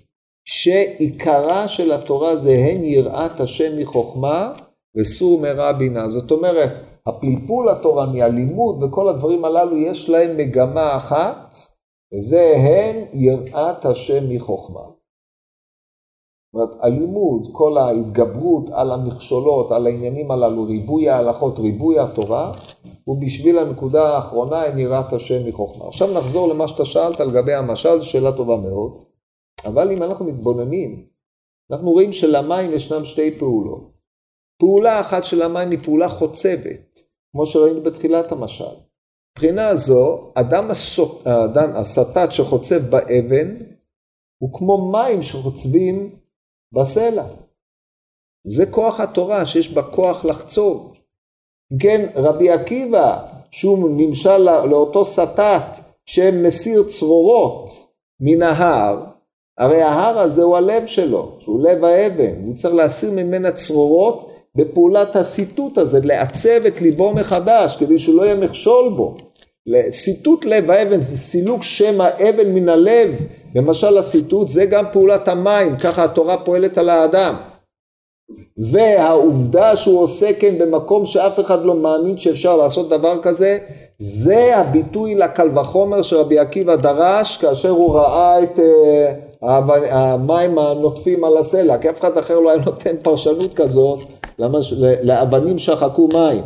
שעיקרה של התורה זה הן יראת השם מחוכמה וסור מרע בינה. זאת אומרת, הפלפול התורני, הלימוד וכל הדברים הללו, יש להם מגמה אחת, וזה הן יראת השם מחוכמה. זאת אומרת, הלימוד, כל ההתגברות על המכשולות, על העניינים הללו, ריבוי ההלכות, ריבוי התורה, הוא בשביל הנקודה האחרונה, אין יראת השם מחוכמה. עכשיו נחזור למה שאתה שאלת על גבי המשל, זו שאלה טובה מאוד, אבל אם אנחנו מתבוננים, אנחנו רואים שלמים ישנם שתי פעולות. פעולה אחת של המים היא פעולה חוצבת, כמו שראינו בתחילת המשל. מבחינה זו, אדם, הסוט, האדם הסטת שחוצב באבן, הוא כמו מים שחוצבים בסלע. זה כוח התורה שיש בה כוח לחצוב. כן, רבי עקיבא, שהוא נמשל לאותו סטת שמסיר צרורות מן ההר, הרי ההר הזה הוא הלב שלו, שהוא לב האבן, הוא צריך להסיר ממנה צרורות בפעולת הסיטוט הזה, לעצב את ליבו מחדש, כדי שהוא לא יהיה מכשול בו. סיטוט לב האבן זה סילוק שם האבן מן הלב, למשל הסיטוט זה גם פעולת המים, ככה התורה פועלת על האדם. והעובדה שהוא עושה כן במקום שאף אחד לא מאמין שאפשר לעשות דבר כזה, זה הביטוי לקל וחומר שרבי עקיבא דרש כאשר הוא ראה את uh, המים הנוטפים על הסלע, כי אף אחד אחר לא היה נותן פרשנות כזאת למש... לאבנים שחקו מים.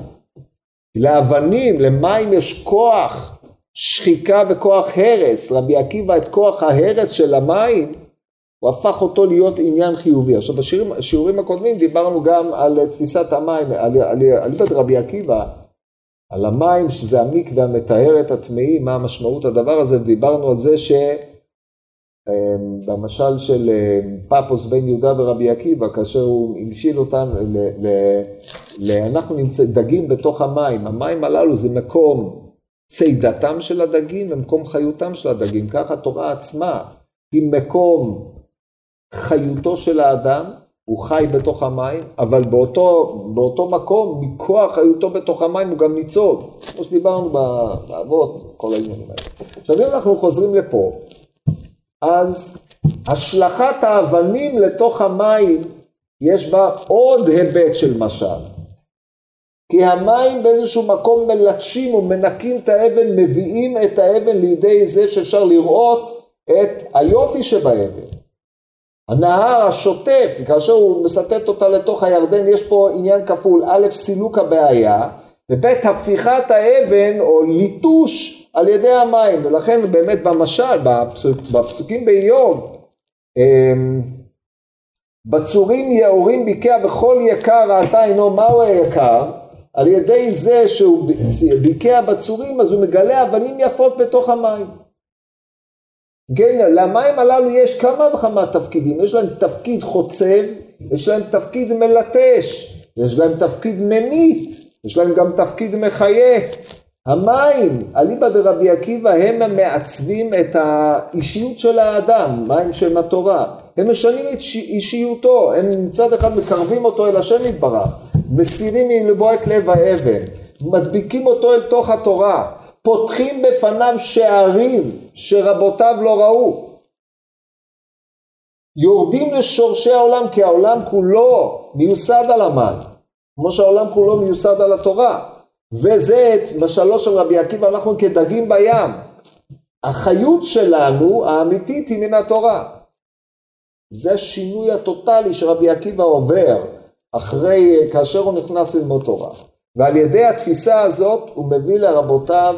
לאבנים, למים יש כוח שחיקה וכוח הרס. רבי עקיבא את כוח ההרס של המים, הוא הפך אותו להיות עניין חיובי. עכשיו בשיעורים הקודמים דיברנו גם על תפיסת המים, על, על, על בית רבי עקיבא, על המים שזה המקווה המטהר את הטמאים, מה המשמעות הדבר הזה, ודיברנו על זה ש... אמ, של אמ, פפוס בן יהודה ורבי עקיבא, כאשר הוא המשיל אותם, ל, ל, ל, אנחנו נמצא, דגים בתוך המים, המים הללו זה מקום צידתם של הדגים ומקום חיותם של הדגים, ככה התורה עצמה היא מקום חיותו של האדם, הוא חי בתוך המים, אבל באותו, באותו מקום, מכוח חיותו בתוך המים הוא גם ניצוד, כמו שדיברנו באבות, כל העניינים האלה. עכשיו אם אנחנו חוזרים לפה, אז השלכת האבנים לתוך המים יש בה עוד היבט של משל. כי המים באיזשהו מקום מלטשים ומנקים את האבן, מביאים את האבן לידי זה שאפשר לראות את היופי שבאבן. הנהר השוטף, כאשר הוא מסטט אותה לתוך הירדן, יש פה עניין כפול, א', סילוק הבעיה, וב', הפיכת האבן או ליטוש על ידי המים, ולכן באמת במשל, בפסוק, בפסוקים באיוב, אמ, בצורים יאורים ביקע וכל יקר ראתה אינו מהו היקר? על ידי זה שהוא ביקע בצורים אז הוא מגלה אבנים יפות בתוך המים. כן, למים הללו יש כמה וכמה תפקידים, יש להם תפקיד חוצב, יש להם תפקיד מלטש, יש להם תפקיד ממית, יש להם גם תפקיד מחיה, המים, אליבא דרבי עקיבא, הם המעצבים את האישיות של האדם, מים שהם התורה. הם משנים את אישיותו, הם מצד אחד מקרבים אותו אל השם יתברך, מסירים מלבו את לב האבן, מדביקים אותו אל תוך התורה, פותחים בפניו שערים שרבותיו לא ראו. יורדים לשורשי העולם, כי העולם כולו מיוסד על המים, כמו שהעולם כולו מיוסד על התורה. וזה את משלו של רבי עקיבא, אנחנו כדגים בים. החיות שלנו, האמיתית, היא מן התורה. זה השינוי הטוטלי שרבי עקיבא עובר אחרי, כאשר הוא נכנס ללמוד תורה. ועל ידי התפיסה הזאת הוא מביא לרבותיו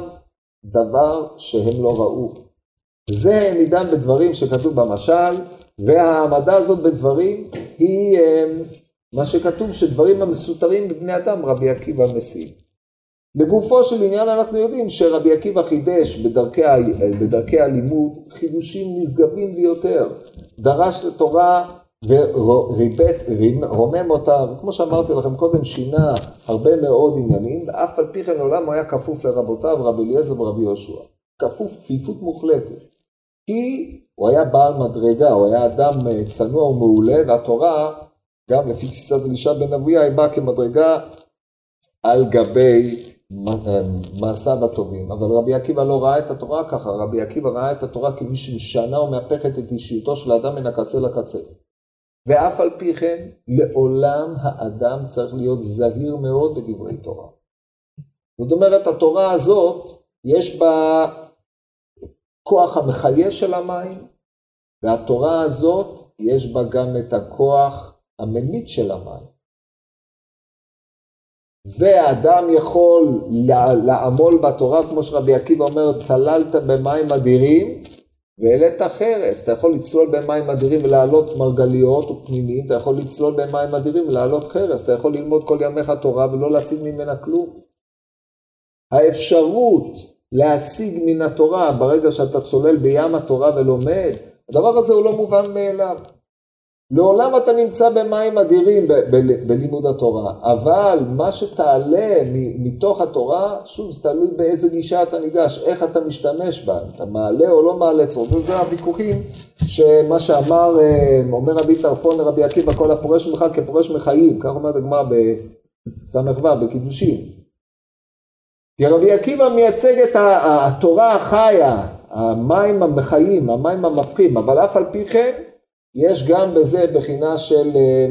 דבר שהם לא ראו. זה העמידם בדברים שכתוב במשל, והעמדה הזאת בדברים היא אה, מה שכתוב שדברים המסותרים בבני אדם רבי עקיבא משיג. לגופו של עניין אנחנו יודעים שרבי עקיבא חידש בדרכי, בדרכי הלימוד חידושים נשגבים ביותר. דרש לתורה וריבט, רומם אותה, וכמו שאמרתי לכם קודם, שינה הרבה מאוד עניינים, ואף על פי כן עולם הוא היה כפוף לרבותיו, רבי אליעזר ורבי יהושע. כפוף כפיפות מוחלטת. כי הוא היה בעל מדרגה, הוא היה אדם אה, צנוע ומעולה, והתורה, גם לפי תפיסת אלישע בן אבויה, היא באה כמדרגה על גבי מעשיו הטובים, אבל רבי עקיבא לא ראה את התורה ככה, רבי עקיבא ראה את התורה כמי שמשנה ומהפכת את אישיותו של האדם מן הקצה לקצה. ואף על פי כן, לעולם האדם צריך להיות זהיר מאוד בדברי תורה. זאת אומרת, התורה הזאת, יש בה כוח המחיה של המים, והתורה הזאת, יש בה גם את הכוח הממית של המים. והאדם יכול לעמול בתורה, כמו שרבי עקיבא אומר, צללת במים אדירים והעלית חרס. אתה יכול לצלול במים אדירים ולעלות מרגליות ופנינים, אתה יכול לצלול במים אדירים ולעלות חרס, אתה יכול ללמוד כל ימיך תורה ולא להשיג ממנה כלום. האפשרות להשיג מן התורה ברגע שאתה צולל בים התורה ולומד, הדבר הזה הוא לא מובן מאליו. לעולם אתה נמצא במים אדירים בלימוד התורה, אבל מה שתעלה מתוך התורה, שוב, זה תלוי באיזה גישה אתה ניגש, איך אתה משתמש בה, אתה מעלה או לא מעלה צורך, וזה הוויכוחים שמה שאמר, אה, אומר רבי טרפון לרבי עקיבא, כל הפורש ממך כפורש מחיים, כך אומרת הגמרא בס"ו, בקידושין. כי רבי עקיבא מייצג את התורה החיה, המים המחיים, המים המפחים, אבל אף על פי כן, יש גם בזה בחינה של אה,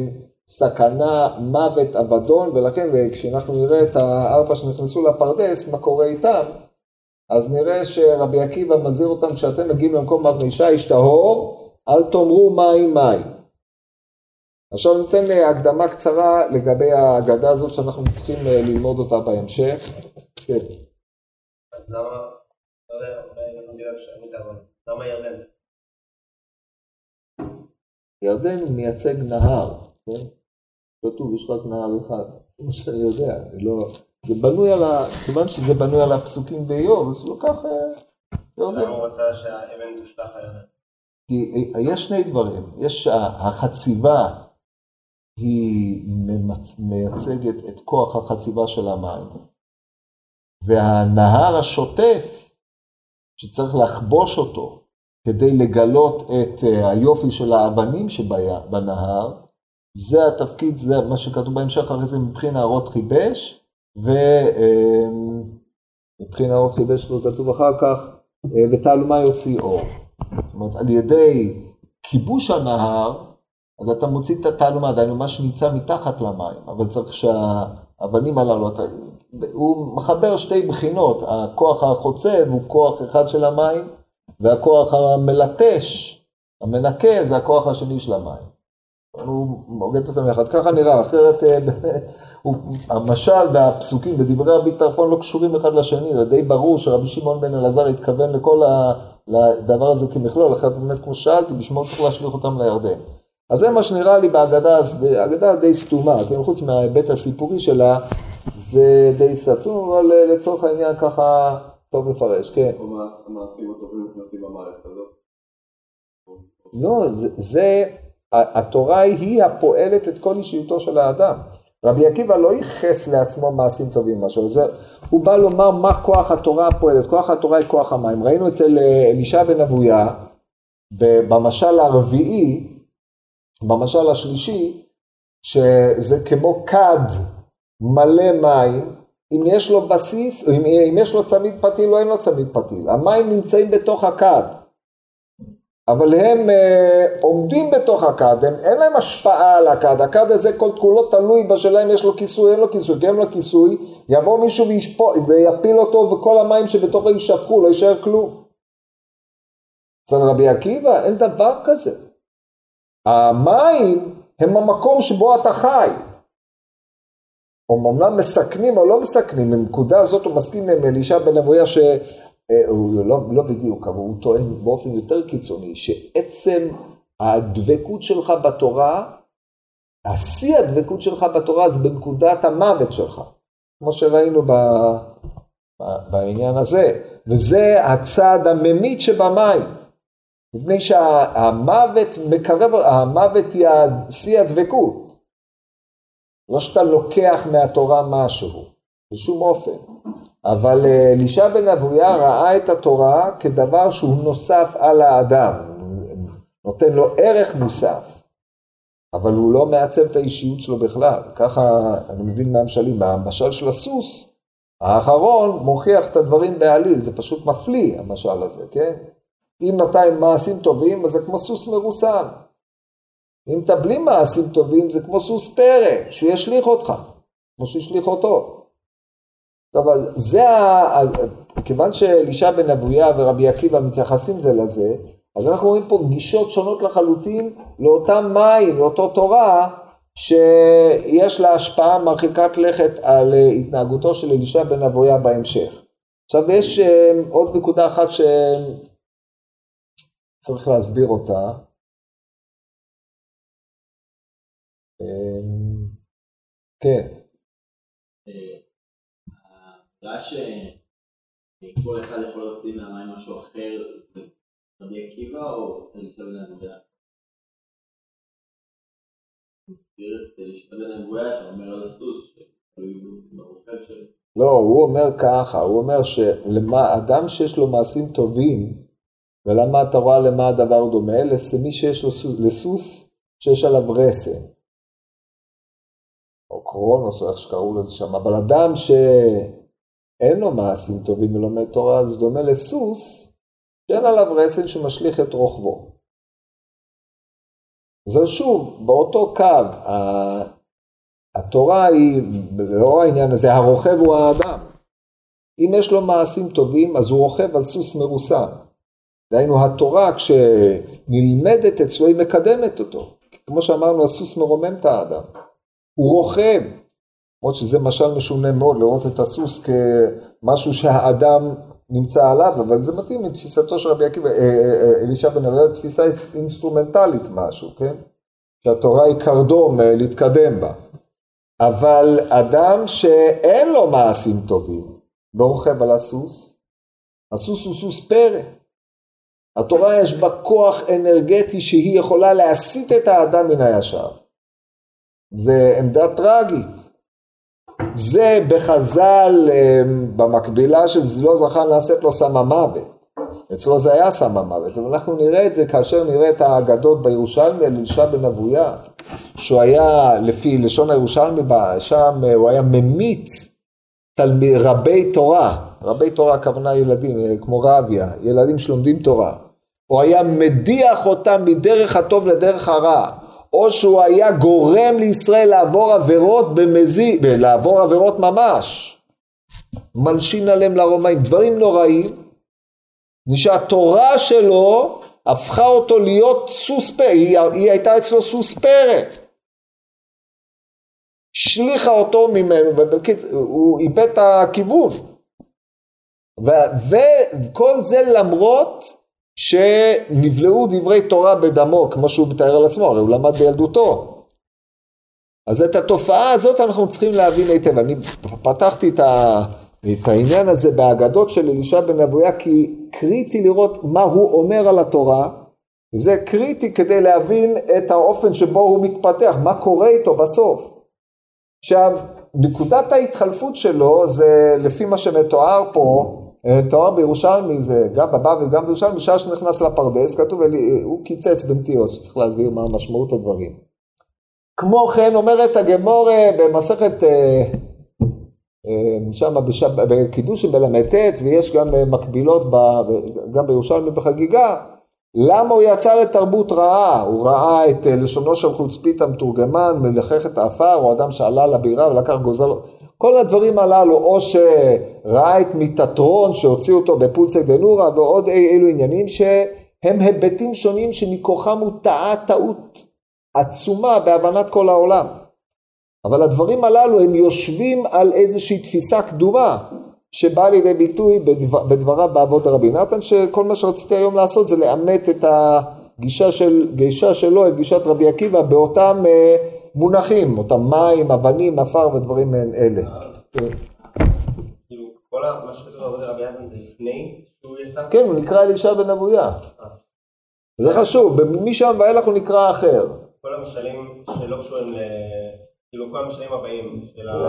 סכנה, מוות, אבדון, ולכן אה, כשאנחנו נראה את הארבע שנכנסו לפרדס, מה קורה איתם, אז נראה שרבי עקיבא מזהיר אותם, כשאתם מגיעים למקום אבני שיש טהור, אל תאמרו מים מים. עכשיו ניתן אה, הקדמה קצרה לגבי ההגדה הזאת שאנחנו צריכים ללמוד אותה בהמשך. כן. אז למה, לא יודע, למה ירדן? ירדן הוא מייצג נהר, כן? כתוב, יש רק נהר אחד, כמו שאני יודע, לא... זה בנוי על ה... כיוון שזה בנוי על הפסוקים באיוב, אז הוא לקח... למה הוא רצה שהאבן תושלך על ירדן? כי אה, יש שני דברים, יש החציבה היא מייצגת את כוח החציבה של המים, והנהר השוטף, שצריך לחבוש אותו, כדי לגלות את אה, היופי של האבנים שבנהר, זה התפקיד, זה מה שכתוב בהמשך, הרי זה מבחין נהרות חיבש, ומבחין אה, נהרות חיבש, כתוב אחר כך, אה, ותעלומה יוציא אור. זאת אומרת, על ידי כיבוש הנהר, אז אתה מוציא את התעלומה, דהיינו מה שנמצא מתחת למים, אבל צריך שהאבנים הללו, אתה, הוא מחבר שתי בחינות, הכוח החוצב הוא כוח אחד של המים, והכוח המלטש, המנקה, זה הכוח השני של המים. הוא מוגד אותם יחד, ככה נראה, אחרת אה, באמת, המשל והפסוקים ודברי רבי טרפון לא קשורים אחד לשני, זה די ברור שרבי שמעון בן אלעזר התכוון לכל הדבר הזה כמכלול, אחרת באמת כמו שאלתי, מה צריך להשליך אותם לירדן. אז זה מה שנראה לי בהגדה, אגדה די סתומה, כן, חוץ מההיבט הסיפורי שלה, זה די סתום, אבל אה, לצורך העניין ככה טוב לפרש, כן. המעשים הטובים נכנסים במערכת הזאת. לא, זה, זה, התורה היא הפועלת את כל אישיותו של האדם. רבי עקיבא לא ייחס לעצמו מעשים טובים משהו, זה, הוא בא לומר מה כוח התורה הפועלת, כוח התורה היא כוח המים. ראינו אצל אה, אלישע בן אבויה, במשל הרביעי, במשל השלישי, שזה כמו כד מלא מים, אם יש לו בסיס, אם, אם יש לו צמיד פתיל או אין לו צמיד פתיל. המים נמצאים בתוך הכד, אבל הם אה, עומדים בתוך הכד, הם, אין להם השפעה על הכד, הכד הזה כל כולו תלוי בשאלה אם יש לו כיסוי אין לו כיסוי, כי אין לו כיסוי, יבוא מישהו וישפו, ויפיל אותו וכל המים שבתוכו יישפכו, לא יישאר כלום. אצל רבי עקיבא אין דבר כזה. המים הם המקום שבו אתה חי. או אמנם מסכנים או לא מסכנים, בנקודה הזאת הוא מסכים עם אלישע בן אבויה שהוא אה, לא, לא בדיוק, אבל הוא טוען באופן יותר קיצוני, שעצם הדבקות שלך בתורה, השיא הדבקות שלך בתורה זה בנקודת המוות שלך, כמו שראינו ב, ב, בעניין הזה, וזה הצד הממית שבמים, מפני שהמוות מקרב, המוות היא שיא הדבקות. לא שאתה לוקח מהתורה משהו, בשום אופן. אבל אה, אלישע בן אבויה ראה את התורה כדבר שהוא נוסף על האדם, נותן לו ערך מוסף, אבל הוא לא מעצב את האישיות שלו בכלל. ככה אני מבין מהמשלים, המשל של הסוס האחרון מוכיח את הדברים בעליל, זה פשוט מפליא המשל הזה, כן? אם אתה עם מעשים טובים, אז זה כמו סוס מרוסן. אם אתה בלי מעשים טובים זה כמו סוס פרא, שהוא ישליך אותך, כמו שהשליך אותו. טוב, אז זה, ה... כיוון שאלישע בן אבויה ורבי עקיבא מתייחסים זה לזה, אז אנחנו רואים פה גישות שונות לחלוטין לאותם מים, לאותו תורה, שיש לה השפעה מרחיקת לכת על התנהגותו של אלישע בן אבויה בהמשך. עכשיו יש אה, עוד נקודה אחת שצריך להסביר אותה. כן. העובדה שכל אחד יכול להוציא מהמים משהו אחר, זה רבי עקיבא או הסוס, שתלוי ברוכב שלו. לא, הוא אומר ככה, הוא אומר שאדם שיש לו מעשים טובים, ולמה אתה רואה למה הדבר דומה? למי שיש לו סוס, לסוס שיש עליו רסן. קרונוס, או איך שקראו לזה שם, אבל אדם שאין לו מעשים טובים ולומד תורה, אז דומה לסוס שאין עליו רסן שמשליך את רוחבו. זה שוב, באותו קו, התורה היא, לאור העניין הזה, הרוכב הוא האדם. אם יש לו מעשים טובים, אז הוא רוכב על סוס מרוסן. דהיינו, התורה כשנלמדת אצלו, היא מקדמת אותו. כמו שאמרנו, הסוס מרומם את האדם. הוא רוכב. למרות שזה משל משונה מאוד לראות את הסוס כמשהו שהאדם נמצא עליו, אבל זה מתאים לתפיסתו של רבי עקיבא, אה, אה, אה, אלישע בן אבויה, תפיסה אינסטרומנטלית משהו, כן? שהתורה היא קרדום להתגדר בה. אבל אדם שאין לו מעשים טובים, לא רוכב על הסוס, הסוס הוא סוס פרא. התורה יש בה כוח אנרגטי שהיא יכולה להסיט את האדם מן הישר. זה עמדה טרגית. זה בחז"ל, אמ, במקבילה של זלו זכה נעשית לו סם המוות. אצלו זה היה סם המוות, אבל אנחנו נראה את זה כאשר נראה את האגדות בירושלמי על אלישע בן אבויה, שהוא היה, לפי לשון הירושלמי, שם הוא היה ממיץ תלמיד, רבי תורה, רבי תורה הכוונה ילדים, אה, כמו רביה, ילדים שלומדים תורה. הוא היה מדיח אותם מדרך הטוב לדרך הרע. או שהוא היה גורם לישראל לעבור עבירות במזיד, לעבור עבירות ממש. מלשין עליהם לרומאים, דברים נוראים, שהתורה שלו הפכה אותו להיות סוס פרא, היא, היא הייתה אצלו סוס פרא. השליכה אותו ממנו, הוא איבד את הכיוון. וכל זה למרות שנבלעו דברי תורה בדמו, כמו שהוא מתאר על עצמו, הרי הוא למד בילדותו. אז את התופעה הזאת אנחנו צריכים להבין היטב. אני פתחתי את, ה, את העניין הזה באגדות של אלישע בן אבויה, כי קריטי לראות מה הוא אומר על התורה. זה קריטי כדי להבין את האופן שבו הוא מתפתח, מה קורה איתו בסוף. עכשיו, נקודת ההתחלפות שלו זה לפי מה שמתואר פה, אה, תואר בירושלמי זה גם בבבא וגם בירושלמי, בשעה שנכנס לפרדס, כתוב, הוא קיצץ בנטיות, שצריך להסביר מה משמעות הדברים. כמו כן אומרת הגמורה במסכת, אה, אה, שם בקידוש של בל"ט, ויש גם מקבילות גם בירושלמי בחגיגה, למה הוא יצא לתרבות רעה? הוא ראה את לשונו של חוצפית המתורגמן, מלחך את האפר, או אדם שעלה לבירה ולקח גוזל, כל הדברים הללו, או שראה את מיטטרון שהוציא אותו בפולסי דנורה, ועוד אי אילו עניינים שהם היבטים שונים שמכוחם הוא טעה טעות עצומה בהבנת כל העולם. אבל הדברים הללו הם יושבים על איזושהי תפיסה קדומה שבאה לידי ביטוי בדבר, בדבריו באבות הרבי נתן, שכל מה שרציתי היום לעשות זה לאמת את הגישה של, גישה שלו, את גישת רבי עקיבא באותם אה, מונחים, אותם מים, אבנים, עפר ודברים מעין אלה. כאילו, כל מה שכתוב בעבוד רבי נתן זה לפני שהוא יצא? כן, הוא נקרא אלישע בן אבויה. זה חשוב, משם ואילך הוא נקרא אחר. כל המשלים שלא קשורים ל... כאילו כל המשלים הבאים.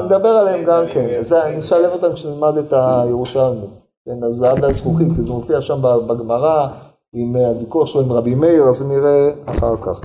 נדבר עליהם גם כן, אני אשלב אותם כשנלמד את הירושלמי. כן, אז זה עד הזכוכית, כי זה מופיע שם בגמרא, עם הוויכוח שלו עם רבי מאיר, אז נראה אחר כך.